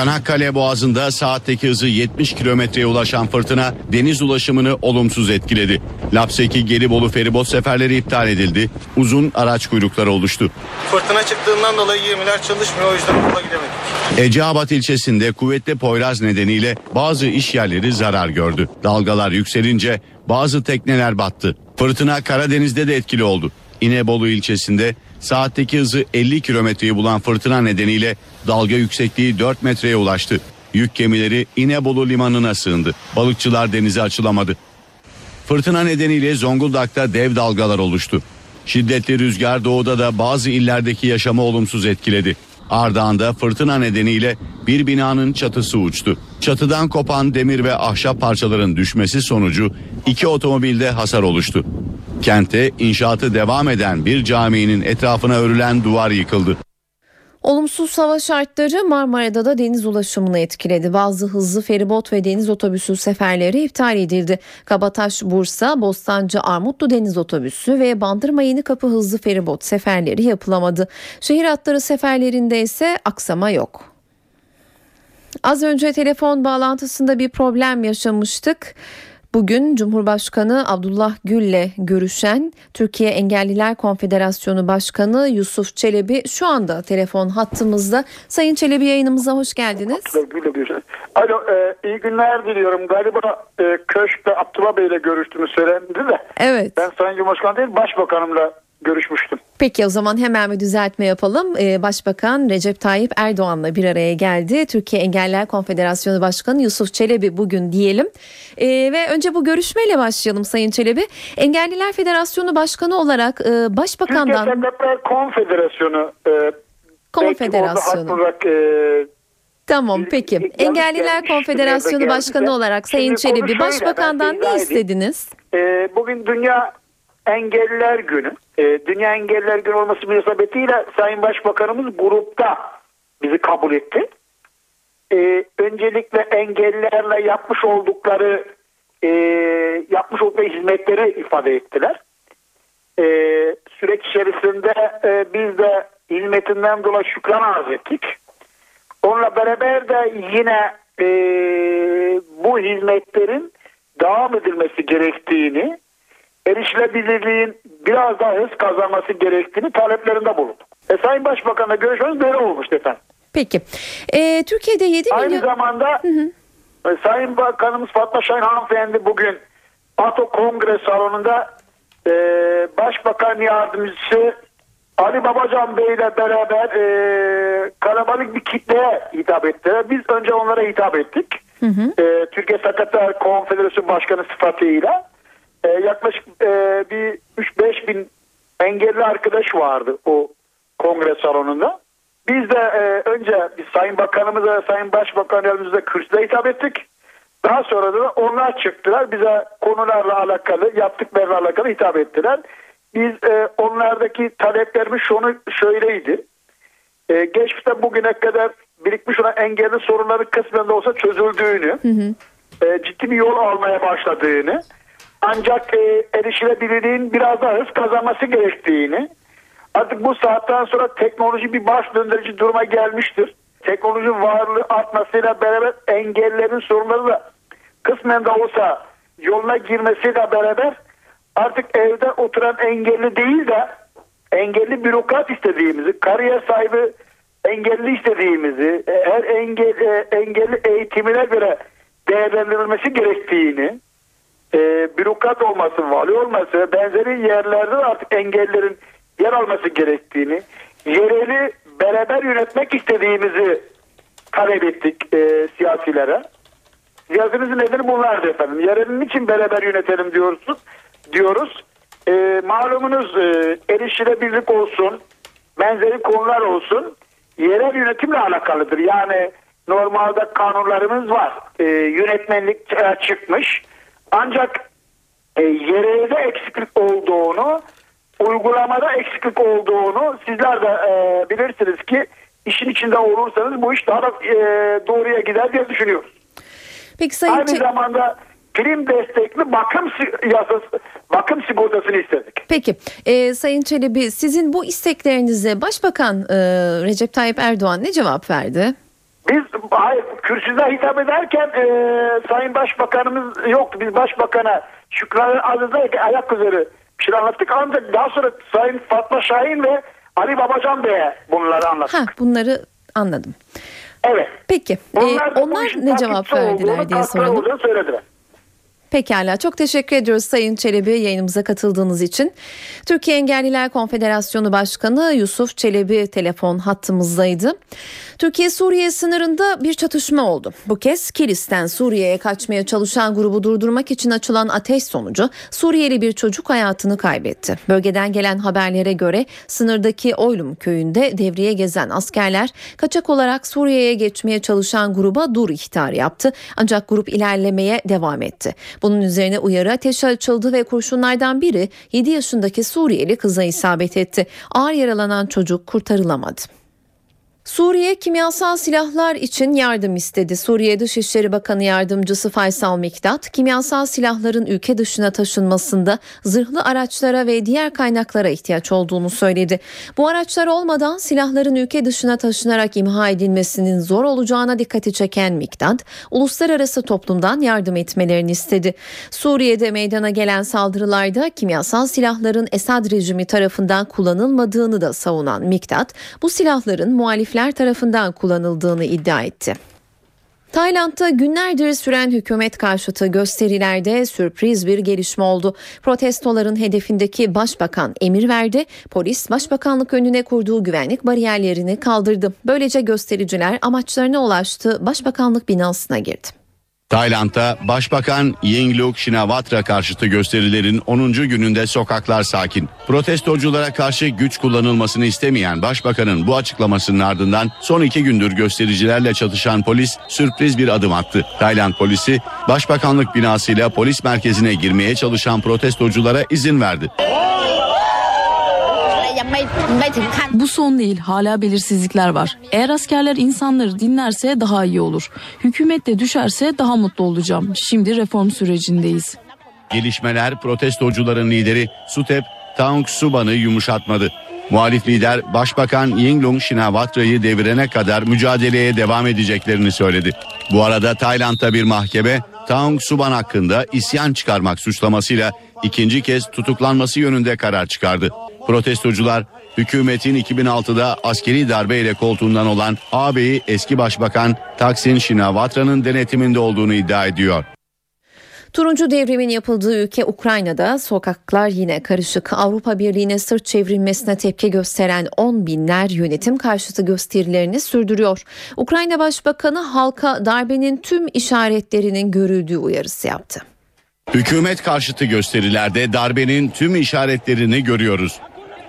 [SPEAKER 11] Çanakkale Boğazı'nda saatteki hızı 70 kilometreye ulaşan fırtına deniz ulaşımını olumsuz etkiledi. Lapseki Gelibolu feribot seferleri iptal edildi. Uzun araç kuyrukları oluştu.
[SPEAKER 15] Fırtına çıktığından dolayı gemiler çalışmıyor o yüzden okula gidemedik.
[SPEAKER 11] Eceabat ilçesinde kuvvetli Poyraz nedeniyle bazı iş yerleri zarar gördü. Dalgalar yükselince bazı tekneler battı. Fırtına Karadeniz'de de etkili oldu. İnebolu ilçesinde saatteki hızı 50 kilometreyi bulan fırtına nedeniyle dalga yüksekliği 4 metreye ulaştı. Yük gemileri İnebolu limanına sığındı. Balıkçılar denize açılamadı. Fırtına nedeniyle Zonguldak'ta dev dalgalar oluştu. Şiddetli rüzgar doğuda da bazı illerdeki yaşamı olumsuz etkiledi. Ardahan'da fırtına nedeniyle bir binanın çatısı uçtu. Çatıdan kopan demir ve ahşap parçaların düşmesi sonucu iki otomobilde hasar oluştu. Kente inşaatı devam eden bir caminin etrafına örülen duvar yıkıldı.
[SPEAKER 2] Olumsuz hava şartları Marmara'da da deniz ulaşımını etkiledi. Bazı hızlı feribot ve deniz otobüsü seferleri iptal edildi. Kabataş, Bursa, Bostancı, Armutlu deniz otobüsü ve Bandırma Yenikapı hızlı feribot seferleri yapılamadı. Şehir hatları seferlerinde ise aksama yok. Az önce telefon bağlantısında bir problem yaşamıştık. Bugün Cumhurbaşkanı Abdullah Gül'le görüşen Türkiye Engelliler Konfederasyonu Başkanı Yusuf Çelebi şu anda telefon hattımızda. Sayın Çelebi yayınımıza hoş geldiniz.
[SPEAKER 16] Alo e, iyi günler diliyorum. Galiba e, Köşk'te Abdullah Bey ile görüştüğümü söylendi de.
[SPEAKER 2] Evet.
[SPEAKER 16] Ben Sayın Cumhurbaşkanı değil Başbakanımla görüşmüştüm.
[SPEAKER 2] Peki o zaman hemen bir düzeltme yapalım. Ee, Başbakan Recep Tayyip Erdoğan'la bir araya geldi. Türkiye Engeller Konfederasyonu Başkanı Yusuf Çelebi bugün diyelim. Ee, ve önce bu görüşmeyle başlayalım Sayın Çelebi. Engelliler Federasyonu Başkanı olarak e, Başbakan'dan...
[SPEAKER 16] Türkiye Sekretler Konfederasyonu. E,
[SPEAKER 2] Konfederasyonu.
[SPEAKER 16] Olarak, e,
[SPEAKER 2] Tamam peki. Engelliler Konfederasyonu Başkanı olarak Sayın Çelebi Başbakan'dan ne istediniz?
[SPEAKER 16] E, bugün Dünya Engelliler Günü. E, Dünya Engelliler Günü olması münasebetiyle Sayın Başbakanımız grupta bizi kabul etti. E, öncelikle engellilerle yapmış oldukları e, yapmış oldukları hizmetleri ifade ettiler. E, süreç içerisinde e, biz de hizmetinden dolayı şükran arz ettik. Onunla beraber de yine e, bu hizmetlerin devam edilmesi gerektiğini erişilebilirliğin biraz daha hız kazanması gerektiğini taleplerinde bulunduk. E, Sayın Başbakan'la görüşmemiz böyle olmuştu efendim.
[SPEAKER 2] Peki. E, Türkiye'de 7 milyon...
[SPEAKER 16] Aynı zamanda hı hı. E, Sayın Bakanımız Fatma Şahin hanımefendi bugün ATO Kongre Salonu'nda e, Başbakan Yardımcısı Ali Babacan Bey ile beraber e, kalabalık bir kitleye hitap ettiler. Biz önce onlara hitap ettik. Hı hı. E, Türkiye Sekreter Konfederasyonu Başkanı sıfatıyla e, yaklaşık e, bir 3-5 bin engelli arkadaş vardı o kongre salonunda. Biz de e, önce biz Sayın Bakanımıza, Sayın Başbakan Yardımcımıza kürsüde hitap ettik. Daha sonra da onlar çıktılar. Bize konularla alakalı, yaptıklarla alakalı hitap ettiler. Biz e, onlardaki taleplerimiz şunu şöyleydi. E, geçmişte bugüne kadar birikmiş olan engelli sorunların kısmen de olsa çözüldüğünü, hı hı. E, ciddi bir yol almaya başladığını, ancak e, erişilebilirliğin biraz daha hız kazanması gerektiğini artık bu saatten sonra teknoloji bir baş döndürücü duruma gelmiştir. Teknoloji varlığı artmasıyla beraber engellerin sorunları da kısmen de olsa yoluna girmesiyle beraber artık evde oturan engelli değil de engelli bürokrat istediğimizi, kariyer sahibi engelli istediğimizi, e, her engel, e, engelli eğitimine göre değerlendirilmesi gerektiğini, e, bürokrat olması, vali olması ve benzeri yerlerde artık engellerin yer alması gerektiğini, yereli beraber yönetmek istediğimizi talep ettik e, siyasilere. Siyasimizin nedeni bunlardı efendim. Yerelinin için beraber yönetelim diyoruz. diyoruz. E, malumunuz e, erişilebilirlik olsun, benzeri konular olsun yerel yönetimle alakalıdır. Yani normalde kanunlarımız var. E, yönetmenlik çıkmış. Ancak e, yerelde eksiklik olduğunu, uygulamada eksiklik olduğunu sizler de e, bilirsiniz ki işin içinde olursanız bu iş daha da e, doğruya gider diye düşünüyoruz.
[SPEAKER 2] Peki Sayın
[SPEAKER 16] Aynı zamanda prim destekli bakım yasası, bakım sigortasını istedik.
[SPEAKER 2] Peki e, Sayın Çelebi sizin bu isteklerinize Başbakan e, Recep Tayyip Erdoğan ne cevap verdi?
[SPEAKER 16] Biz hayır, kürsüde hitap ederken e, Sayın Başbakanımız yoktu. Biz Başbakan'a Şükran Aziz'e ayak üzeri bir şey anlattık. Ancak daha sonra Sayın Fatma Şahin ve Ali Babacan Bey'e bunları anlattık.
[SPEAKER 2] Ha, bunları anladım.
[SPEAKER 16] Evet.
[SPEAKER 2] Peki. Onlar, e, onlar ne cevap verdiler diye soralım.
[SPEAKER 16] Söylediler.
[SPEAKER 2] Pekala çok teşekkür ediyoruz Sayın Çelebi yayınımıza katıldığınız için. Türkiye Engelliler Konfederasyonu Başkanı Yusuf Çelebi telefon hattımızdaydı. Türkiye-Suriye sınırında bir çatışma oldu. Bu kez Kilis'ten Suriye'ye kaçmaya çalışan grubu durdurmak için açılan ateş sonucu Suriyeli bir çocuk hayatını kaybetti. Bölgeden gelen haberlere göre sınırdaki Oylum köyünde devriye gezen askerler kaçak olarak Suriye'ye geçmeye çalışan gruba dur ihtarı yaptı. Ancak grup ilerlemeye devam etti. Bunun üzerine uyarı ateşi açıldı ve kurşunlardan biri 7 yaşındaki Suriyeli kıza isabet etti. Ağır yaralanan çocuk kurtarılamadı. Suriye kimyasal silahlar için yardım istedi. Suriye Dışişleri Bakanı Yardımcısı Faysal Miktat, kimyasal silahların ülke dışına taşınmasında zırhlı araçlara ve diğer kaynaklara ihtiyaç olduğunu söyledi. Bu araçlar olmadan silahların ülke dışına taşınarak imha edilmesinin zor olacağına dikkati çeken Miktat, uluslararası toplumdan yardım etmelerini istedi. Suriye'de meydana gelen saldırılarda kimyasal silahların Esad rejimi tarafından kullanılmadığını da savunan Miktat, bu silahların muhalifler tarafından kullanıldığını iddia etti. Tayland'da günlerdir süren hükümet karşıtı gösterilerde sürpriz bir gelişme oldu. Protestoların hedefindeki başbakan emir verdi. Polis başbakanlık önüne kurduğu güvenlik bariyerlerini kaldırdı. Böylece göstericiler amaçlarına ulaştı. Başbakanlık binasına girdi.
[SPEAKER 11] Tayland'da Başbakan Yingluck Shinawatra karşıtı gösterilerin 10. gününde sokaklar sakin. Protestoculara karşı güç kullanılmasını istemeyen başbakanın bu açıklamasının ardından son iki gündür göstericilerle çatışan polis sürpriz bir adım attı. Tayland polisi başbakanlık binasıyla polis merkezine girmeye çalışan protestoculara izin verdi.
[SPEAKER 17] Bu son değil hala belirsizlikler var. Eğer askerler insanları dinlerse daha iyi olur. Hükümet de düşerse daha mutlu olacağım. Şimdi reform sürecindeyiz.
[SPEAKER 11] Gelişmeler protestocuların lideri Sutep Taung Suban'ı yumuşatmadı. Muhalif lider Başbakan Yingluck Shinawatra'yı devirene kadar mücadeleye devam edeceklerini söyledi. Bu arada Tayland'da bir mahkeme Taung Suban hakkında isyan çıkarmak suçlamasıyla ikinci kez tutuklanması yönünde karar çıkardı. Protestocular hükümetin 2006'da askeri darbeyle koltuğundan olan ağabeyi eski başbakan Taksin Shinawatra'nın denetiminde olduğunu iddia ediyor.
[SPEAKER 2] Turuncu devrimin yapıldığı ülke Ukrayna'da sokaklar yine karışık. Avrupa Birliği'ne sırt çevrilmesine tepki gösteren 10 binler yönetim karşıtı gösterilerini sürdürüyor. Ukrayna Başbakanı halka darbenin tüm işaretlerinin görüldüğü uyarısı yaptı.
[SPEAKER 11] Hükümet karşıtı gösterilerde darbenin tüm işaretlerini görüyoruz.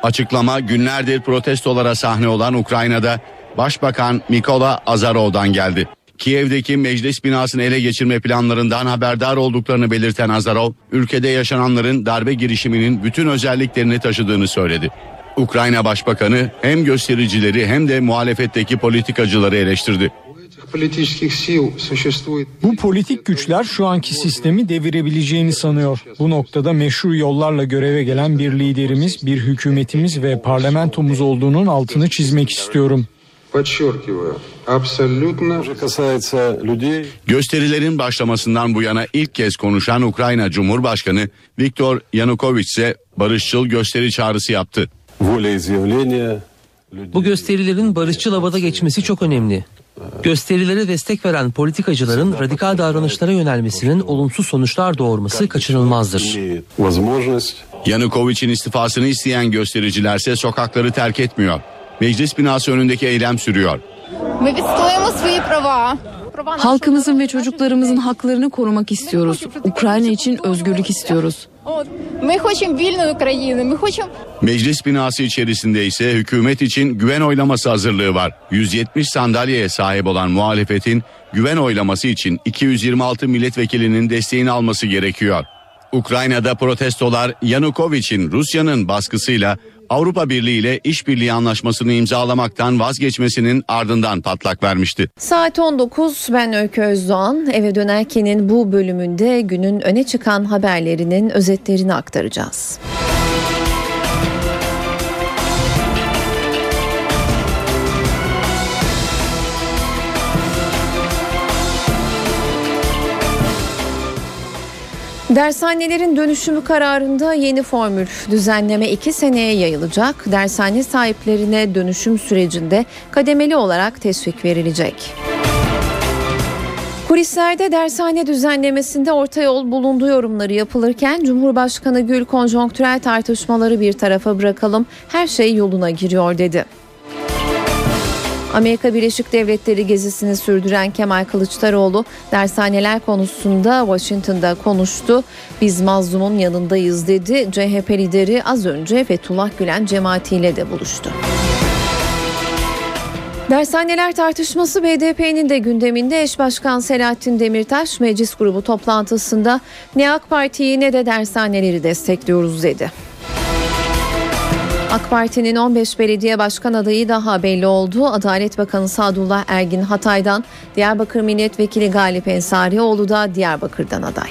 [SPEAKER 11] Açıklama günlerdir protestolara sahne olan Ukrayna'da Başbakan Mikola Azarov'dan geldi. Kiev'deki meclis binasını ele geçirme planlarından haberdar olduklarını belirten Azarov, ülkede yaşananların darbe girişiminin bütün özelliklerini taşıdığını söyledi. Ukrayna Başbakanı hem göstericileri hem de muhalefetteki politikacıları eleştirdi.
[SPEAKER 18] Bu politik güçler şu anki sistemi devirebileceğini sanıyor. Bu noktada meşru yollarla göreve gelen bir liderimiz, bir hükümetimiz ve parlamentomuz olduğunun altını çizmek istiyorum.
[SPEAKER 11] Gösterilerin başlamasından bu yana ilk kez konuşan Ukrayna Cumhurbaşkanı Viktor Yanukovych ise barışçıl gösteri çağrısı yaptı.
[SPEAKER 19] Bu gösterilerin barışçıl havada geçmesi çok önemli. Gösterilere destek veren politikacıların radikal davranışlara yönelmesinin olumsuz sonuçlar doğurması kaçınılmazdır.
[SPEAKER 11] Yanukovych'in istifasını isteyen göstericilerse sokakları terk etmiyor. Meclis binası önündeki eylem sürüyor.
[SPEAKER 17] Halkımızın ve çocuklarımızın haklarını korumak istiyoruz. Ukrayna için özgürlük istiyoruz.
[SPEAKER 11] Meclis binası içerisinde ise hükümet için güven oylaması hazırlığı var. 170 sandalyeye sahip olan muhalefetin güven oylaması için 226 milletvekilinin desteğini alması gerekiyor. Ukrayna'da protestolar Yanukovych'in Rusya'nın baskısıyla Avrupa Birliği ile işbirliği anlaşmasını imzalamaktan vazgeçmesinin ardından patlak vermişti.
[SPEAKER 2] Saat 19 ben Öykü Özdoğan eve dönerkenin bu bölümünde günün öne çıkan haberlerinin özetlerini aktaracağız. Dershanelerin dönüşümü kararında yeni formül düzenleme 2 seneye yayılacak. Dershane sahiplerine dönüşüm sürecinde kademeli olarak teşvik verilecek. Kulislerde dershane düzenlemesinde orta yol bulundu yorumları yapılırken Cumhurbaşkanı Gül konjonktürel tartışmaları bir tarafa bırakalım her şey yoluna giriyor dedi. Amerika Birleşik Devletleri gezisini sürdüren Kemal Kılıçdaroğlu dershaneler konusunda Washington'da konuştu. Biz mazlumun yanındayız dedi. CHP lideri az önce Fethullah Gülen cemaatiyle de buluştu. Dershaneler tartışması BDP'nin de gündeminde eş başkan Selahattin Demirtaş meclis grubu toplantısında ne AK Parti'yi ne de dershaneleri destekliyoruz dedi. AK Parti'nin 15 belediye başkan adayı daha belli oldu. Adalet Bakanı Sadullah Ergin Hatay'dan, Diyarbakır Milletvekili Galip Ensarioğlu da Diyarbakır'dan aday.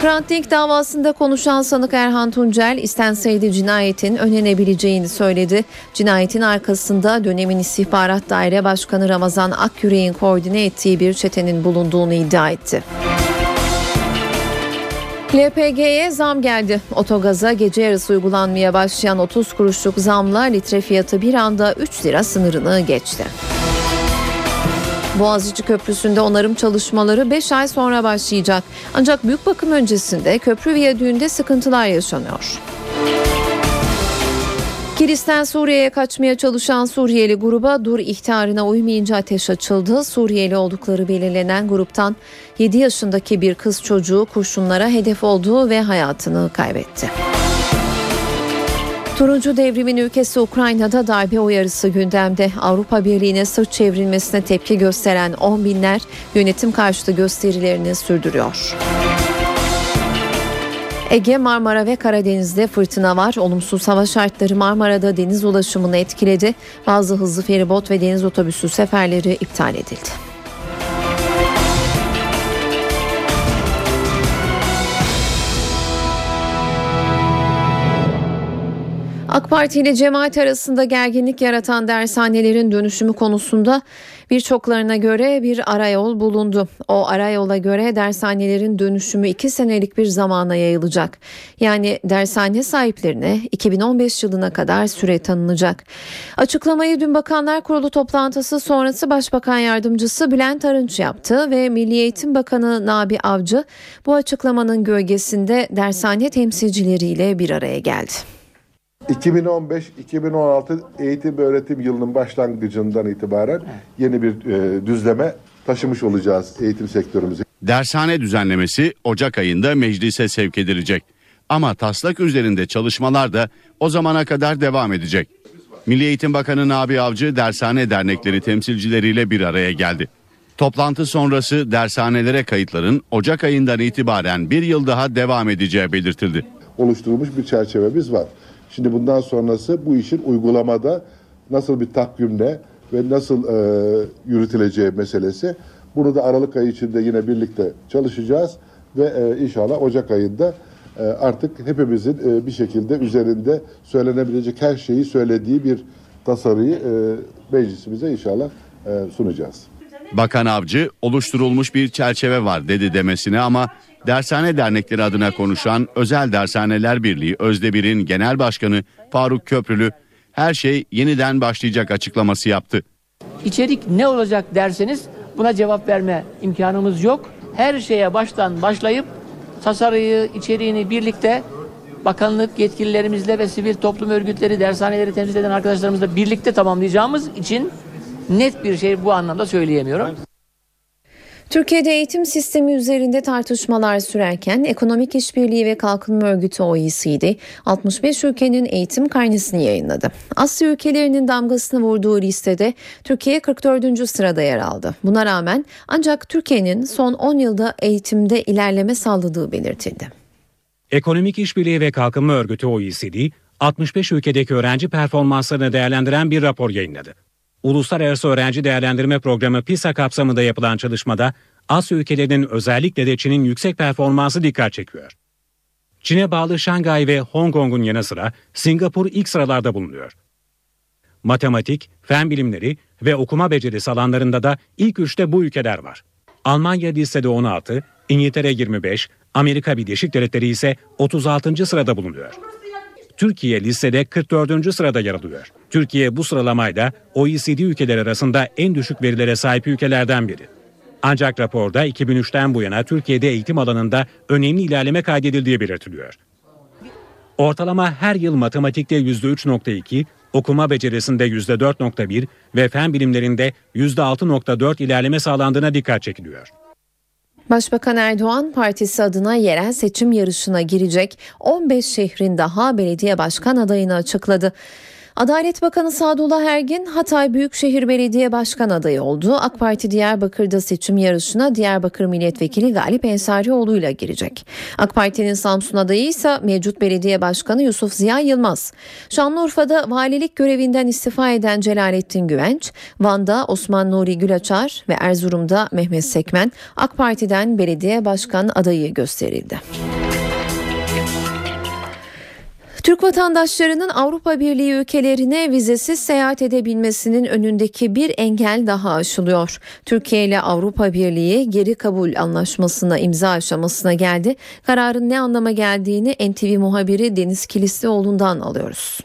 [SPEAKER 2] Hrant Dink davasında konuşan sanık Erhan Tuncel istenseydi cinayetin önlenebileceğini söyledi. Cinayetin arkasında dönemin istihbarat daire başkanı Ramazan Akyürek'in koordine ettiği bir çetenin bulunduğunu iddia etti. LPG'ye zam geldi. Otogaza gece yarısı uygulanmaya başlayan 30 kuruşluk zamla litre fiyatı bir anda 3 lira sınırını geçti. Boğaziçi Köprüsü'nde onarım çalışmaları 5 ay sonra başlayacak. Ancak büyük bakım öncesinde köprü viyadüğünde sıkıntılar yaşanıyor. Kilis'ten Suriye'ye kaçmaya çalışan Suriyeli gruba dur ihtarına uymayınca ateş açıldı. Suriyeli oldukları belirlenen gruptan 7 yaşındaki bir kız çocuğu kurşunlara hedef oldu ve hayatını kaybetti. Turuncu devrimin ülkesi Ukrayna'da darbe uyarısı gündemde. Avrupa Birliği'ne sırt çevrilmesine tepki gösteren on binler yönetim karşıtı gösterilerini sürdürüyor. Ege, Marmara ve Karadeniz'de fırtına var. Olumsuz hava şartları Marmara'da deniz ulaşımını etkiledi. Bazı hızlı feribot ve deniz otobüsü seferleri iptal edildi. AK Parti ile cemaat arasında gerginlik yaratan dershanelerin dönüşümü konusunda birçoklarına göre bir arayol bulundu. O arayola göre dershanelerin dönüşümü iki senelik bir zamana yayılacak. Yani dershane sahiplerine 2015 yılına kadar süre tanınacak. Açıklamayı dün Bakanlar Kurulu toplantısı sonrası Başbakan Yardımcısı Bülent Arınç yaptı ve Milli Eğitim Bakanı Nabi Avcı bu açıklamanın gölgesinde dershane temsilcileriyle bir araya geldi.
[SPEAKER 20] 2015-2016 eğitim ve öğretim yılının başlangıcından itibaren yeni bir e, düzleme taşımış olacağız eğitim sektörümüzü.
[SPEAKER 11] Dershane düzenlemesi Ocak ayında meclise sevk edilecek. Ama taslak üzerinde çalışmalar da o zamana kadar devam edecek. Milli Eğitim Bakanı Nabi Avcı dershane dernekleri temsilcileriyle bir araya geldi. Toplantı sonrası dershanelere kayıtların Ocak ayından itibaren bir yıl daha devam edeceği belirtildi.
[SPEAKER 20] Oluşturulmuş bir çerçevemiz var. Şimdi bundan sonrası bu işin uygulamada nasıl bir takvimle ve nasıl e, yürütüleceği meselesi. Bunu da Aralık ayı içinde yine birlikte çalışacağız ve e, inşallah Ocak ayında e, artık hepimizin e, bir şekilde üzerinde söylenebilecek her şeyi söylediği bir tasarıyı e, meclisimize inşallah e, sunacağız.
[SPEAKER 11] Bakan Avcı oluşturulmuş bir çerçeve var dedi demesine ama dershane dernekleri adına konuşan Özel Dershaneler Birliği Özdebir'in genel başkanı Faruk Köprülü her şey yeniden başlayacak açıklaması yaptı.
[SPEAKER 21] İçerik ne olacak derseniz buna cevap verme imkanımız yok. Her şeye baştan başlayıp tasarıyı, içeriğini birlikte bakanlık yetkililerimizle ve sivil toplum örgütleri, dershaneleri temsil eden arkadaşlarımızla birlikte tamamlayacağımız için net bir şey bu anlamda söyleyemiyorum.
[SPEAKER 2] Türkiye'de eğitim sistemi üzerinde tartışmalar sürerken Ekonomik İşbirliği ve Kalkınma Örgütü OECD 65 ülkenin eğitim karnesini yayınladı. Asya ülkelerinin damgasını vurduğu listede Türkiye 44. sırada yer aldı. Buna rağmen ancak Türkiye'nin son 10 yılda eğitimde ilerleme sağladığı belirtildi.
[SPEAKER 22] Ekonomik İşbirliği ve Kalkınma Örgütü OECD 65 ülkedeki öğrenci performanslarını değerlendiren bir rapor yayınladı. Uluslararası Öğrenci Değerlendirme Programı PISA kapsamında yapılan çalışmada Asya ülkelerinin özellikle de Çin'in yüksek performansı dikkat çekiyor. Çin'e bağlı Şangay ve Hong Kong'un yanı sıra Singapur ilk sıralarda bulunuyor. Matematik, fen bilimleri ve okuma becerisi alanlarında da ilk üçte bu ülkeler var. Almanya listede 16, İngiltere 25, Amerika Birleşik Devletleri ise 36. sırada bulunuyor. Türkiye listede 44. sırada yer alıyor. Türkiye bu sıralamayla OECD ülkeleri arasında en düşük verilere sahip ülkelerden biri. Ancak raporda 2003'ten bu yana Türkiye'de eğitim alanında önemli ilerleme kaydedildiği belirtiliyor. Ortalama her yıl matematikte %3.2, okuma becerisinde %4.1 ve fen bilimlerinde %6.4 ilerleme sağlandığına dikkat çekiliyor.
[SPEAKER 2] Başbakan Erdoğan partisi adına yerel seçim yarışına girecek 15 şehrin daha belediye başkan adayını açıkladı. Adalet Bakanı Sadullah Ergin Hatay Büyükşehir Belediye Başkan adayı oldu. AK Parti Diyarbakır'da seçim yarışına Diyarbakır Milletvekili Galip Ensarioğlu ile girecek. AK Parti'nin Samsun adayı ise mevcut belediye başkanı Yusuf Ziya Yılmaz. Şanlıurfa'da valilik görevinden istifa eden Celalettin Güvenç, Van'da Osman Nuri Gülaçar ve Erzurum'da Mehmet Sekmen AK Parti'den belediye başkan adayı gösterildi. Türk vatandaşlarının Avrupa Birliği ülkelerine vizesiz seyahat edebilmesinin önündeki bir engel daha aşılıyor. Türkiye ile Avrupa Birliği geri kabul anlaşmasına imza aşamasına geldi. Kararın ne anlama geldiğini NTV muhabiri Deniz Kilislioğlu'ndan alıyoruz.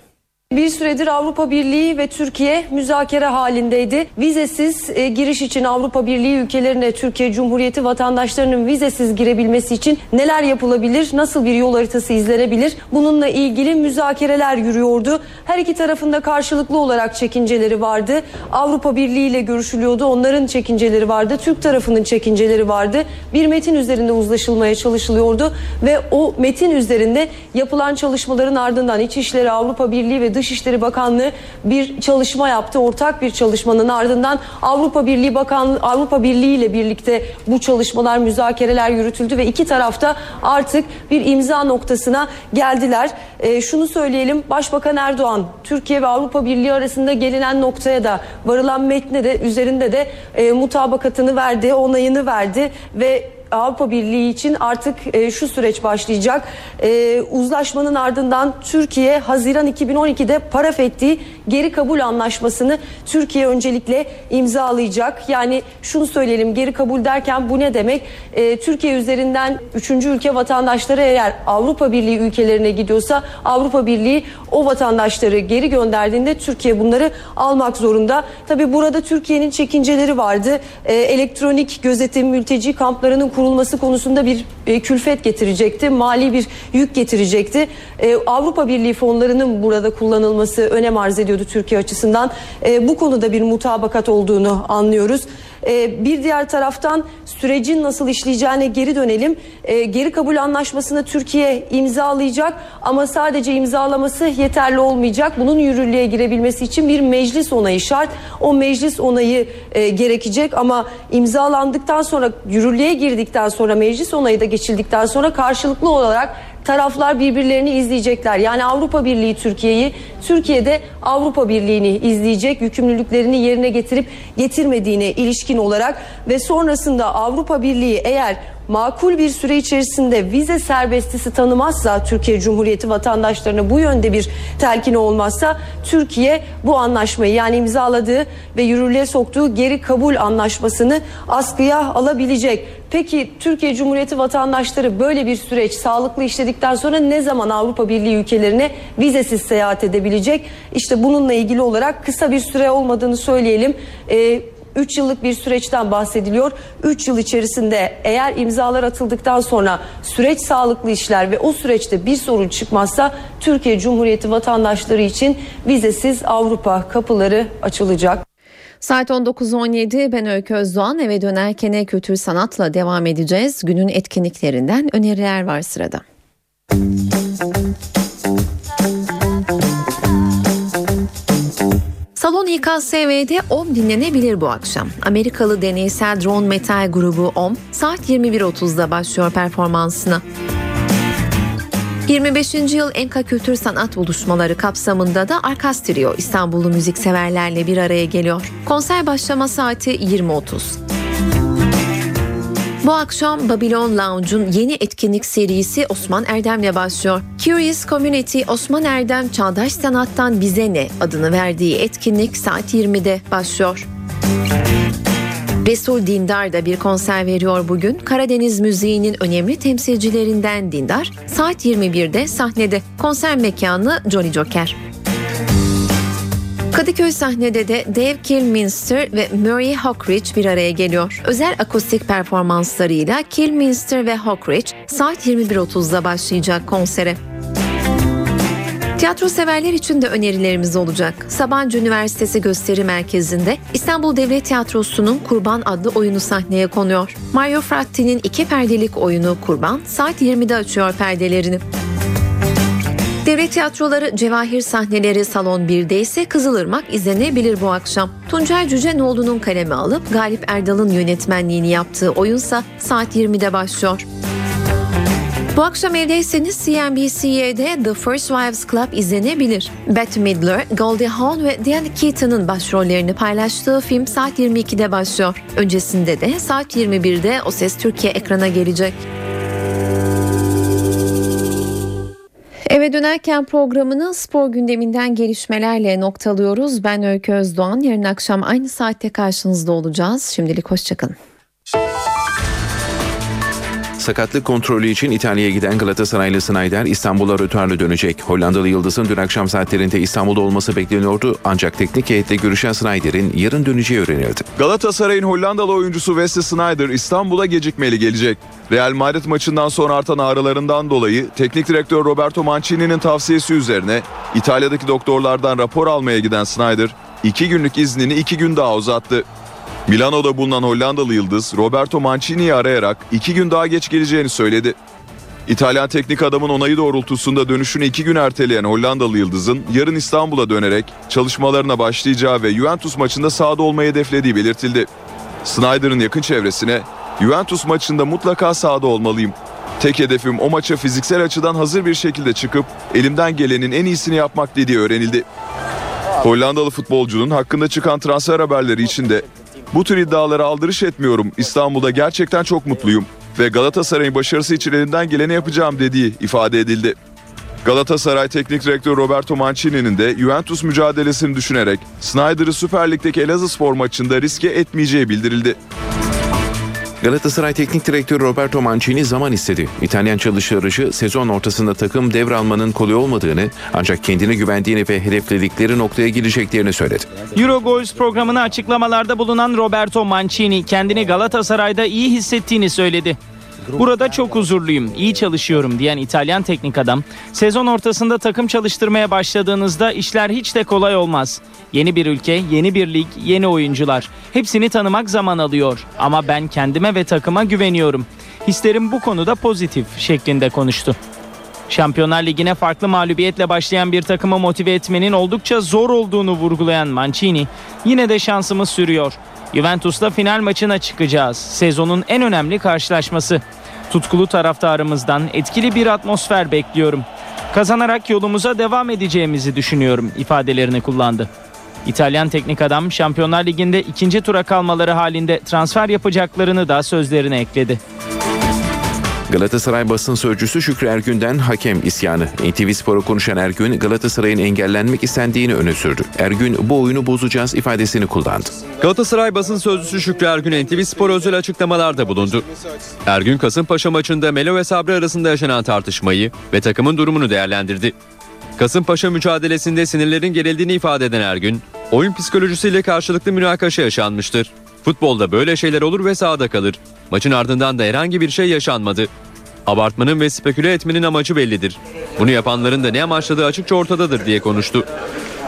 [SPEAKER 23] Bir süredir Avrupa Birliği ve Türkiye müzakere halindeydi. Vizesiz e, giriş için Avrupa Birliği ülkelerine Türkiye Cumhuriyeti vatandaşlarının vizesiz girebilmesi için neler yapılabilir, nasıl bir yol haritası izlenebilir? Bununla ilgili müzakereler yürüyordu. Her iki tarafında karşılıklı olarak çekinceleri vardı. Avrupa Birliği ile görüşülüyordu. Onların çekinceleri vardı. Türk tarafının çekinceleri vardı. Bir metin üzerinde uzlaşılmaya çalışılıyordu ve o metin üzerinde yapılan çalışmaların ardından İçişleri Avrupa Birliği ve Dışişleri Bakanlığı bir çalışma yaptı. Ortak bir çalışmanın ardından Avrupa Birliği Bakanlığı Avrupa Birliği ile birlikte bu çalışmalar, müzakereler yürütüldü ve iki tarafta artık bir imza noktasına geldiler. E, şunu söyleyelim. Başbakan Erdoğan Türkiye ve Avrupa Birliği arasında gelinen noktaya da varılan metne de üzerinde de e, mutabakatını verdi, onayını verdi ve Avrupa Birliği için artık e, şu süreç başlayacak. E, uzlaşmanın ardından Türkiye Haziran 2012'de paraf ettiği geri kabul anlaşmasını Türkiye öncelikle imzalayacak. Yani şunu söyleyelim geri kabul derken bu ne demek? E, Türkiye üzerinden 3. ülke vatandaşları eğer Avrupa Birliği ülkelerine gidiyorsa Avrupa Birliği o vatandaşları geri gönderdiğinde Türkiye bunları almak zorunda. Tabi burada Türkiye'nin çekinceleri vardı. E, elektronik gözetim mülteci kamplarının kurulması konusunda bir e, külfet getirecekti. Mali bir yük getirecekti. E, Avrupa Birliği fonlarının burada kullanılması önem arz ediyordu Türkiye açısından. E, bu konuda bir mutabakat olduğunu anlıyoruz. E, bir diğer taraftan sürecin nasıl işleyeceğine geri dönelim. E, geri kabul anlaşmasını Türkiye imzalayacak ama sadece imzalaması yeterli olmayacak. Bunun yürürlüğe girebilmesi için bir meclis onayı şart. O meclis onayı e, gerekecek ama imzalandıktan sonra yürürlüğe girdikten sonra meclis onayı da geçildikten sonra karşılıklı olarak taraflar birbirlerini izleyecekler. Yani Avrupa Birliği Türkiye'yi, Türkiye'de Avrupa Birliği'ni izleyecek, yükümlülüklerini yerine getirip getirmediğine ilişkin olarak ve sonrasında Avrupa Birliği eğer makul bir süre içerisinde vize serbestisi tanımazsa Türkiye Cumhuriyeti vatandaşlarına bu yönde bir telkini olmazsa Türkiye bu anlaşmayı yani imzaladığı ve yürürlüğe soktuğu geri kabul anlaşmasını askıya alabilecek. Peki Türkiye Cumhuriyeti vatandaşları böyle bir süreç sağlıklı işledikten sonra ne zaman Avrupa Birliği ülkelerine vizesiz seyahat edebilecek? İşte bununla ilgili olarak kısa bir süre olmadığını söyleyelim. Ee, 3 yıllık bir süreçten bahsediliyor. 3 yıl içerisinde eğer imzalar atıldıktan sonra süreç sağlıklı işler ve o süreçte bir sorun çıkmazsa Türkiye Cumhuriyeti vatandaşları için vizesiz Avrupa kapıları açılacak.
[SPEAKER 2] Saat 19.17 ben Öykü Özdoğan eve dönerken kültür sanatla devam edeceğiz. Günün etkinliklerinden öneriler var sırada. Salon İKSV'de OM dinlenebilir bu akşam. Amerikalı deneysel drone metal grubu OM saat 21.30'da başlıyor performansına. 25. yıl Enka Kültür Sanat Buluşmaları kapsamında da Arkas Trio İstanbullu müzikseverlerle bir araya geliyor. Konser başlama saati 20.30. Bu akşam Babylon Lounge'un yeni etkinlik serisi Osman Erdem'le başlıyor. Curious Community Osman Erdem Çağdaş Sanattan Bize Ne adını verdiği etkinlik saat 20'de başlıyor. Resul Dindar da bir konser veriyor bugün. Karadeniz müziğinin önemli temsilcilerinden Dindar, saat 21'de sahnede. Konser mekanı Jolly Joker. Kadıköy sahnede de Dave Kilminster ve Murray Hockridge bir araya geliyor. Özel akustik performanslarıyla Kilminster ve Hockridge saat 21.30'da başlayacak konsere. Tiyatro severler için de önerilerimiz olacak. Sabancı Üniversitesi Gösteri Merkezi'nde İstanbul Devlet Tiyatrosu'nun Kurban adlı oyunu sahneye konuyor. Mario Fratti'nin iki perdelik oyunu Kurban saat 20'de açıyor perdelerini. Devlet tiyatroları Cevahir sahneleri Salon 1'de ise Kızılırmak izlenebilir bu akşam. Tuncay Cücenoğlu'nun kalemi alıp Galip Erdal'ın yönetmenliğini yaptığı oyunsa saat 20'de başlıyor. Bu akşam evdeyseniz CNBC'de The First Wives Club izlenebilir. Bette Midler, Goldie Hawn ve Diane Keaton'ın başrollerini paylaştığı film saat 22'de başlıyor. Öncesinde de saat 21'de O Ses Türkiye ekrana gelecek. Eve dönerken programını spor gündeminden gelişmelerle noktalıyoruz. Ben Öykü Özdoğan. Yarın akşam aynı saatte karşınızda olacağız. Şimdilik hoşçakalın.
[SPEAKER 24] Sakatlık kontrolü için İtalya'ya giden Galatasaraylı Snyder İstanbul'a rötarlı dönecek. Hollandalı Yıldız'ın dün akşam saatlerinde İstanbul'da olması bekleniyordu ancak teknik heyetle görüşen Snyder'in yarın döneceği öğrenildi.
[SPEAKER 25] Galatasaray'ın Hollandalı oyuncusu Wesley Snyder İstanbul'a gecikmeli gelecek. Real Madrid maçından sonra artan ağrılarından dolayı teknik direktör Roberto Mancini'nin tavsiyesi üzerine İtalya'daki doktorlardan rapor almaya giden Snyder iki günlük iznini iki gün daha uzattı. Milano'da bulunan Hollandalı yıldız Roberto Mancini'yi arayarak iki gün daha geç geleceğini söyledi. İtalyan teknik adamın onayı doğrultusunda dönüşünü iki gün erteleyen Hollandalı yıldızın yarın İstanbul'a dönerek çalışmalarına başlayacağı ve Juventus maçında sahada olmayı hedeflediği belirtildi. Snyder'ın yakın çevresine Juventus maçında mutlaka sahada olmalıyım. Tek hedefim o maça fiziksel açıdan hazır bir şekilde çıkıp elimden gelenin en iyisini yapmak dediği öğrenildi. Hollandalı futbolcunun hakkında çıkan transfer haberleri içinde bu tür iddialara aldırış etmiyorum. İstanbul'da gerçekten çok mutluyum ve Galatasaray'ın başarısı için elinden geleni yapacağım dediği ifade edildi. Galatasaray Teknik Direktör Roberto Mancini'nin de Juventus mücadelesini düşünerek Snyder'ı Süper Lig'deki Elazığspor maçında riske etmeyeceği bildirildi.
[SPEAKER 24] Galatasaray Teknik Direktörü Roberto Mancini zaman istedi. İtalyan çalıştırıcı sezon ortasında takım devralmanın kolay olmadığını ancak kendine güvendiğini ve hedefledikleri noktaya gireceklerini söyledi.
[SPEAKER 26] Eurogoals programına açıklamalarda bulunan Roberto Mancini kendini Galatasaray'da iyi hissettiğini söyledi. Burada çok huzurluyum, iyi çalışıyorum diyen İtalyan teknik adam, sezon ortasında takım çalıştırmaya başladığınızda işler hiç de kolay olmaz. Yeni bir ülke, yeni bir lig, yeni oyuncular. Hepsini tanımak zaman alıyor ama ben kendime ve takıma güveniyorum. Hislerim bu konuda pozitif şeklinde konuştu. Şampiyonlar Ligi'ne farklı mağlubiyetle başlayan bir takımı motive etmenin oldukça zor olduğunu vurgulayan Mancini, yine de şansımız sürüyor. Juventus'la final maçına çıkacağız. Sezonun en önemli karşılaşması. Tutkulu taraftarımızdan etkili bir atmosfer bekliyorum. Kazanarak yolumuza devam edeceğimizi düşünüyorum ifadelerini kullandı. İtalyan teknik adam Şampiyonlar Ligi'nde ikinci tura kalmaları halinde transfer yapacaklarını da sözlerine ekledi.
[SPEAKER 24] Galatasaray basın sözcüsü Şükrü Ergün'den hakem isyanı. NTV Spor'a konuşan Ergün Galatasaray'ın engellenmek istendiğini öne sürdü. Ergün bu oyunu bozacağız ifadesini kullandı.
[SPEAKER 27] Galatasaray basın sözcüsü Şükrü Ergün NTV Spor özel açıklamalarda bulundu. Ergün Kasımpaşa maçında Melo ve Sabri arasında yaşanan tartışmayı ve takımın durumunu değerlendirdi. Kasımpaşa mücadelesinde sinirlerin gerildiğini ifade eden Ergün, oyun psikolojisiyle karşılıklı münakaşa yaşanmıştır. Futbolda böyle şeyler olur ve sahada kalır. Maçın ardından da herhangi bir şey yaşanmadı. Abartmanın ve speküle etmenin amacı bellidir. Bunu yapanların da ne amaçladığı açıkça ortadadır diye konuştu.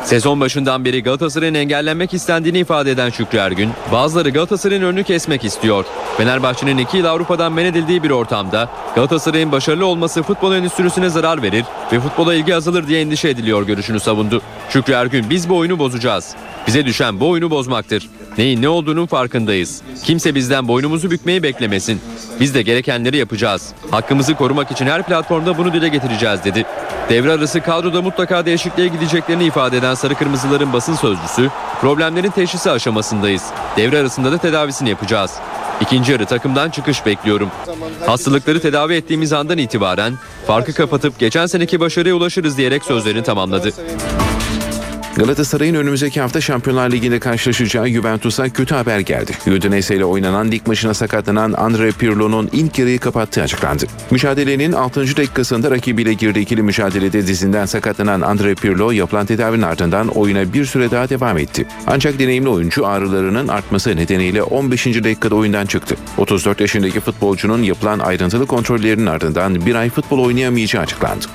[SPEAKER 27] Sezon başından beri Galatasaray'ın engellenmek istendiğini ifade eden Şükrü Ergün, bazıları Galatasaray'ın önünü kesmek istiyor. Fenerbahçe'nin iki yıl Avrupa'dan men edildiği bir ortamda Galatasaray'ın başarılı olması futbol endüstrisine zarar verir ve futbola ilgi azalır diye endişe ediliyor görüşünü savundu. Şükrü Ergün biz bu oyunu bozacağız. Bize düşen bu oyunu bozmaktır. Neyin ne olduğunun farkındayız. Kimse bizden boynumuzu bükmeyi beklemesin. Biz de gerekenleri yapacağız. Hakkımızı korumak için her platformda bunu dile getireceğiz dedi. Devre arası kadroda mutlaka değişikliğe gideceklerini ifade eden Sarı Kırmızıların basın sözcüsü, problemlerin teşhisi aşamasındayız. Devre arasında da tedavisini yapacağız. İkinci yarı takımdan çıkış bekliyorum. Hastalıkları tedavi ettiğimiz andan itibaren farkı kapatıp geçen seneki başarıya ulaşırız diyerek sözlerini tamamladı.
[SPEAKER 24] Galatasaray'ın önümüzdeki hafta Şampiyonlar Ligi'nde karşılaşacağı Juventus'a kötü haber geldi. Udinese ile oynanan lig maçına sakatlanan Andre Pirlo'nun ilk yarıyı kapattığı açıklandı. Mücadelenin 6. dakikasında rakibiyle girdiği ikili mücadelede dizinden sakatlanan Andre Pirlo yapılan tedavinin ardından oyuna bir süre daha devam etti. Ancak deneyimli oyuncu ağrılarının artması nedeniyle 15. dakikada oyundan çıktı. 34 yaşındaki futbolcunun yapılan ayrıntılı kontrollerinin ardından bir ay futbol oynayamayacağı açıklandı.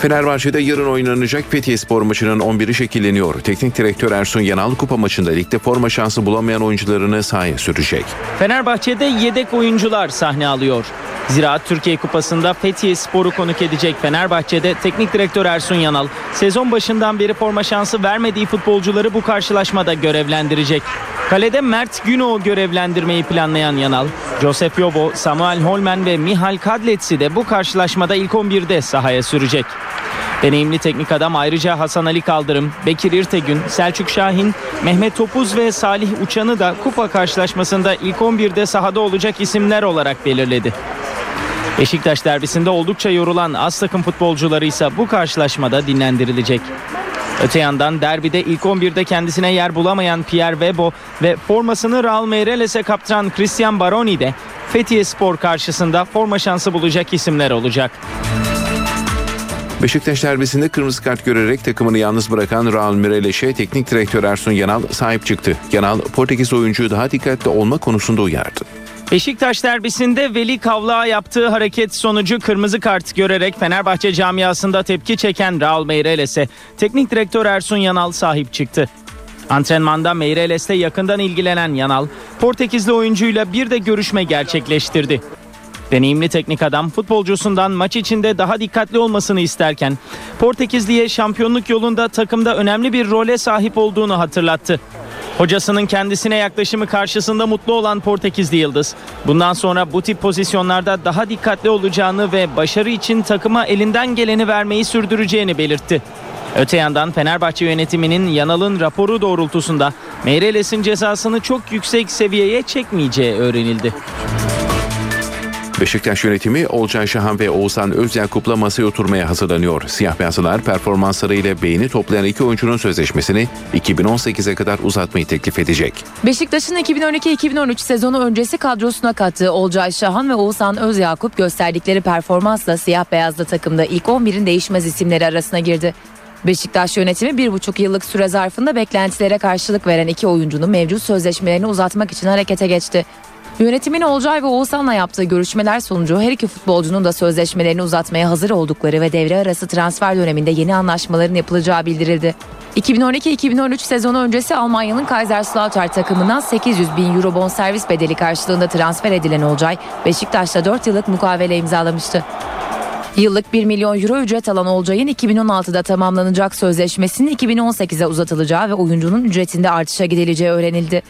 [SPEAKER 24] Fenerbahçe'de yarın oynanacak Fethiye Spor maçının 11'i şekilleniyor. Teknik direktör Ersun Yanal kupa maçında ligde forma şansı bulamayan oyuncularını sahaya sürecek.
[SPEAKER 26] Fenerbahçe'de yedek oyuncular sahne alıyor. Ziraat Türkiye Kupası'nda Fethiye Spor'u konuk edecek Fenerbahçe'de teknik direktör Ersun Yanal sezon başından beri forma şansı vermediği futbolcuları bu karşılaşmada görevlendirecek. Kalede Mert Günok'u görevlendirmeyi planlayan Yanal, Josep Yobo, Samuel Holmen ve Mihal Kadletsi de bu karşılaşmada ilk 11'de sahaya sürecek. Deneyimli teknik adam ayrıca Hasan Ali Kaldırım, Bekir İrtegün, Selçuk Şahin, Mehmet Topuz ve Salih Uçan'ı da kupa karşılaşmasında ilk 11'de sahada olacak isimler olarak belirledi. Beşiktaş derbisinde oldukça yorulan az takım futbolcuları ise bu karşılaşmada dinlendirilecek. Öte yandan derbide ilk 11'de kendisine yer bulamayan Pierre Webo ve formasını Real Meireles'e kaptıran Christian Baroni de Fethiye Spor karşısında forma şansı bulacak isimler olacak.
[SPEAKER 24] Beşiktaş derbisinde kırmızı kart görerek takımını yalnız bırakan Raul Mireleş'e teknik direktör Ersun Yanal sahip çıktı. Yanal Portekiz oyuncuyu daha dikkatli olma konusunda uyardı.
[SPEAKER 26] Beşiktaş derbisinde Veli Kavlağa yaptığı hareket sonucu kırmızı kart görerek Fenerbahçe camiasında tepki çeken Raul Meireles'e teknik direktör Ersun Yanal sahip çıktı. Antrenmanda Meireles'te yakından ilgilenen Yanal, Portekizli oyuncuyla bir de görüşme gerçekleştirdi. Deneyimli teknik adam futbolcusundan maç içinde daha dikkatli olmasını isterken Portekizli'ye şampiyonluk yolunda takımda önemli bir role sahip olduğunu hatırlattı. Hocasının kendisine yaklaşımı karşısında mutlu olan Portekizli Yıldız, bundan sonra bu tip pozisyonlarda daha dikkatli olacağını ve başarı için takıma elinden geleni vermeyi sürdüreceğini belirtti. Öte yandan Fenerbahçe yönetiminin Yanal'ın raporu doğrultusunda Meireles'in cezasını çok yüksek seviyeye çekmeyeceği öğrenildi.
[SPEAKER 24] Beşiktaş yönetimi Olcay Şahan ve Oğuzhan Özyakup'la masaya oturmaya hazırlanıyor. Siyah beyazlılar performansları ile beğeni toplayan iki oyuncunun sözleşmesini 2018'e kadar uzatmayı teklif edecek.
[SPEAKER 28] Beşiktaş'ın 2012-2013 sezonu öncesi kadrosuna kattığı Olcay Şahan ve Oğuzhan Özyakup gösterdikleri performansla siyah beyazlı takımda ilk 11'in değişmez isimleri arasına girdi. Beşiktaş yönetimi bir buçuk yıllık süre zarfında beklentilere karşılık veren iki oyuncunun mevcut sözleşmelerini uzatmak için harekete geçti. Yönetimin Olcay ve Oğuzhan'la yaptığı görüşmeler sonucu her iki futbolcunun da sözleşmelerini uzatmaya hazır oldukları ve devre arası transfer döneminde yeni anlaşmaların yapılacağı bildirildi. 2012-2013 sezonu öncesi Almanya'nın Kaiserslautern takımından 800 bin euro bonservis bedeli karşılığında transfer edilen Olcay, Beşiktaş'ta 4 yıllık mukavele imzalamıştı. Yıllık 1 milyon euro ücret alan Olcay'ın 2016'da tamamlanacak sözleşmesinin 2018'e uzatılacağı ve oyuncunun ücretinde artışa gidileceği öğrenildi.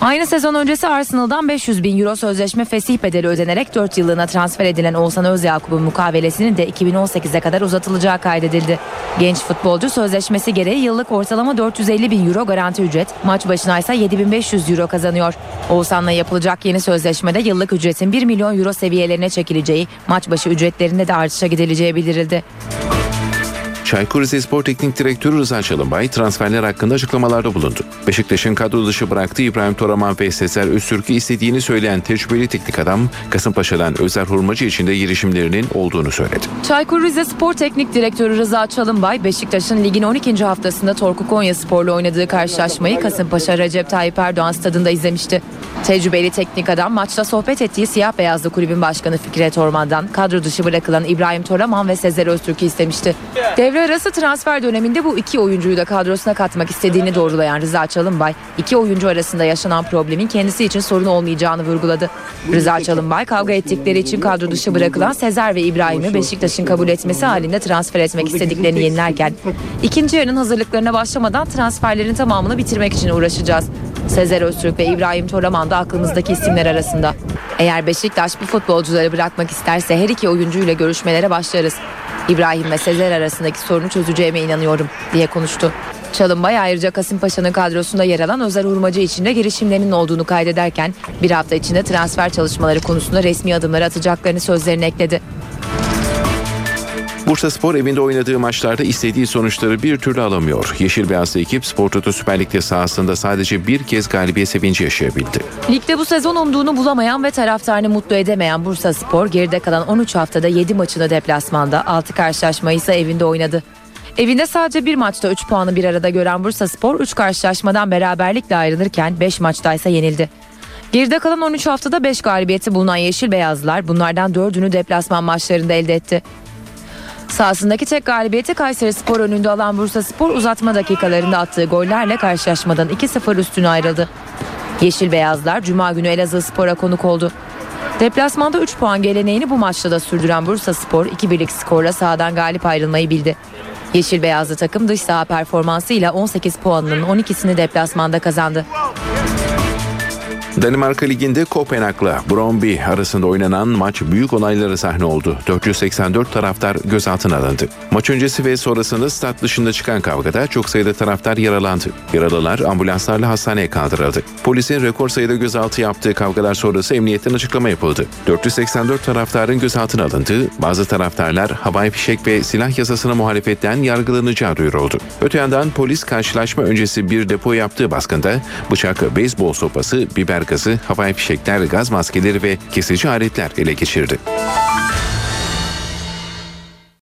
[SPEAKER 28] Aynı sezon öncesi Arsenal'dan 500 bin euro sözleşme fesih bedeli ödenerek 4 yıllığına transfer edilen Oğuzhan Özyakup'un mukavelesinin de 2018'e kadar uzatılacağı kaydedildi. Genç futbolcu sözleşmesi gereği yıllık ortalama 450 bin euro garanti ücret, maç başına ise 7500 euro kazanıyor. Oğuzhan'la yapılacak yeni sözleşmede yıllık ücretin 1 milyon euro seviyelerine çekileceği, maç başı ücretlerinde de artışa gidileceği bildirildi.
[SPEAKER 24] Çaykur Rizespor Teknik Direktörü Rıza Çalınbay transferler hakkında açıklamalarda bulundu. Beşiktaş'ın kadro dışı bıraktığı İbrahim Toraman ve Sezer Öztürk'ü istediğini söyleyen tecrübeli teknik adam Kasımpaşa'dan Özer Hurmacı için de girişimlerinin olduğunu söyledi.
[SPEAKER 28] Çaykur Rizespor Teknik Direktörü Rıza Çalınbay, Beşiktaş'ın ligin 12. haftasında Torku Konya Spor'la oynadığı karşılaşmayı Kasımpaşa Recep Tayyip Erdoğan stadında izlemişti. Tecrübeli teknik adam maçta sohbet ettiği siyah beyazlı kulübün başkanı Fikret Orman'dan kadro dışı bırakılan İbrahim Toraman ve Sezer Öztürk'ü istemişti. Devre arası transfer döneminde bu iki oyuncuyu da kadrosuna katmak istediğini doğrulayan Rıza Çalınbay, iki oyuncu arasında yaşanan problemin kendisi için sorun olmayacağını vurguladı. Rıza Çalınbay kavga ettikleri için kadro dışı bırakılan Sezer ve İbrahim'i Beşiktaş'ın kabul etmesi halinde transfer etmek istediklerini yenilerken, ikinci yarının hazırlıklarına başlamadan transferlerin tamamını bitirmek için uğraşacağız. Sezer Öztürk ve İbrahim Toraman da aklımızdaki isimler arasında. Eğer Beşiktaş bu futbolcuları bırakmak isterse her iki oyuncuyla görüşmelere başlarız. İbrahim ve Sezer arasındaki sorunu çözeceğime inanıyorum diye konuştu. Çalınbay ayrıca Kasımpaşa'nın kadrosunda yer alan Özer Hurmacı için de girişimlerinin olduğunu kaydederken bir hafta içinde transfer çalışmaları konusunda resmi adımları atacaklarını sözlerine ekledi.
[SPEAKER 24] Bursa Spor evinde oynadığı maçlarda istediği sonuçları bir türlü alamıyor. Yeşil Beyazlı ekip Spor Toto Süper Lig'de sahasında sadece bir kez galibiyet sevinci yaşayabildi.
[SPEAKER 28] Ligde bu sezon umduğunu bulamayan ve taraftarını mutlu edemeyen Bursa Spor geride kalan 13 haftada 7 maçını deplasmanda 6 karşılaşmayı ise evinde oynadı. Evinde sadece bir maçta 3 puanı bir arada gören Bursa Spor 3 karşılaşmadan beraberlikle ayrılırken 5 maçta ise yenildi. Geride kalan 13 haftada 5 galibiyeti bulunan Yeşil Beyazlılar bunlardan 4'ünü deplasman maçlarında elde etti. Sahasındaki tek galibiyeti Kayseri Spor önünde alan Bursa Spor uzatma dakikalarında attığı gollerle karşılaşmadan 2-0 üstüne ayrıldı. Yeşil Beyazlar Cuma günü Elazığ Spor'a konuk oldu. Deplasmanda 3 puan geleneğini bu maçta da sürdüren Bursa Spor 2-1'lik skorla sahadan galip ayrılmayı bildi. Yeşil Beyazlı takım dış saha performansıyla 18 puanının 12'sini deplasmanda kazandı.
[SPEAKER 24] Danimarka Ligi'nde Kopenhag'la Brøndby arasında oynanan maç büyük olaylara sahne oldu. 484 taraftar gözaltına alındı. Maç öncesi ve sonrasında stat dışında çıkan kavgada çok sayıda taraftar yaralandı. Yaralılar ambulanslarla hastaneye kaldırıldı. Polisin rekor sayıda gözaltı yaptığı kavgalar sonrası emniyetten açıklama yapıldı. 484 taraftarın gözaltına alındığı, bazı taraftarlar havai fişek ve silah yasasına muhalefetten yargılanacağı duyuruldu. Öte yandan polis karşılaşma öncesi bir depo yaptığı baskında bıçak, beyzbol sopası, biber gazı, havai fişekler, gaz maskeleri ve kesici aletler ele geçirdi.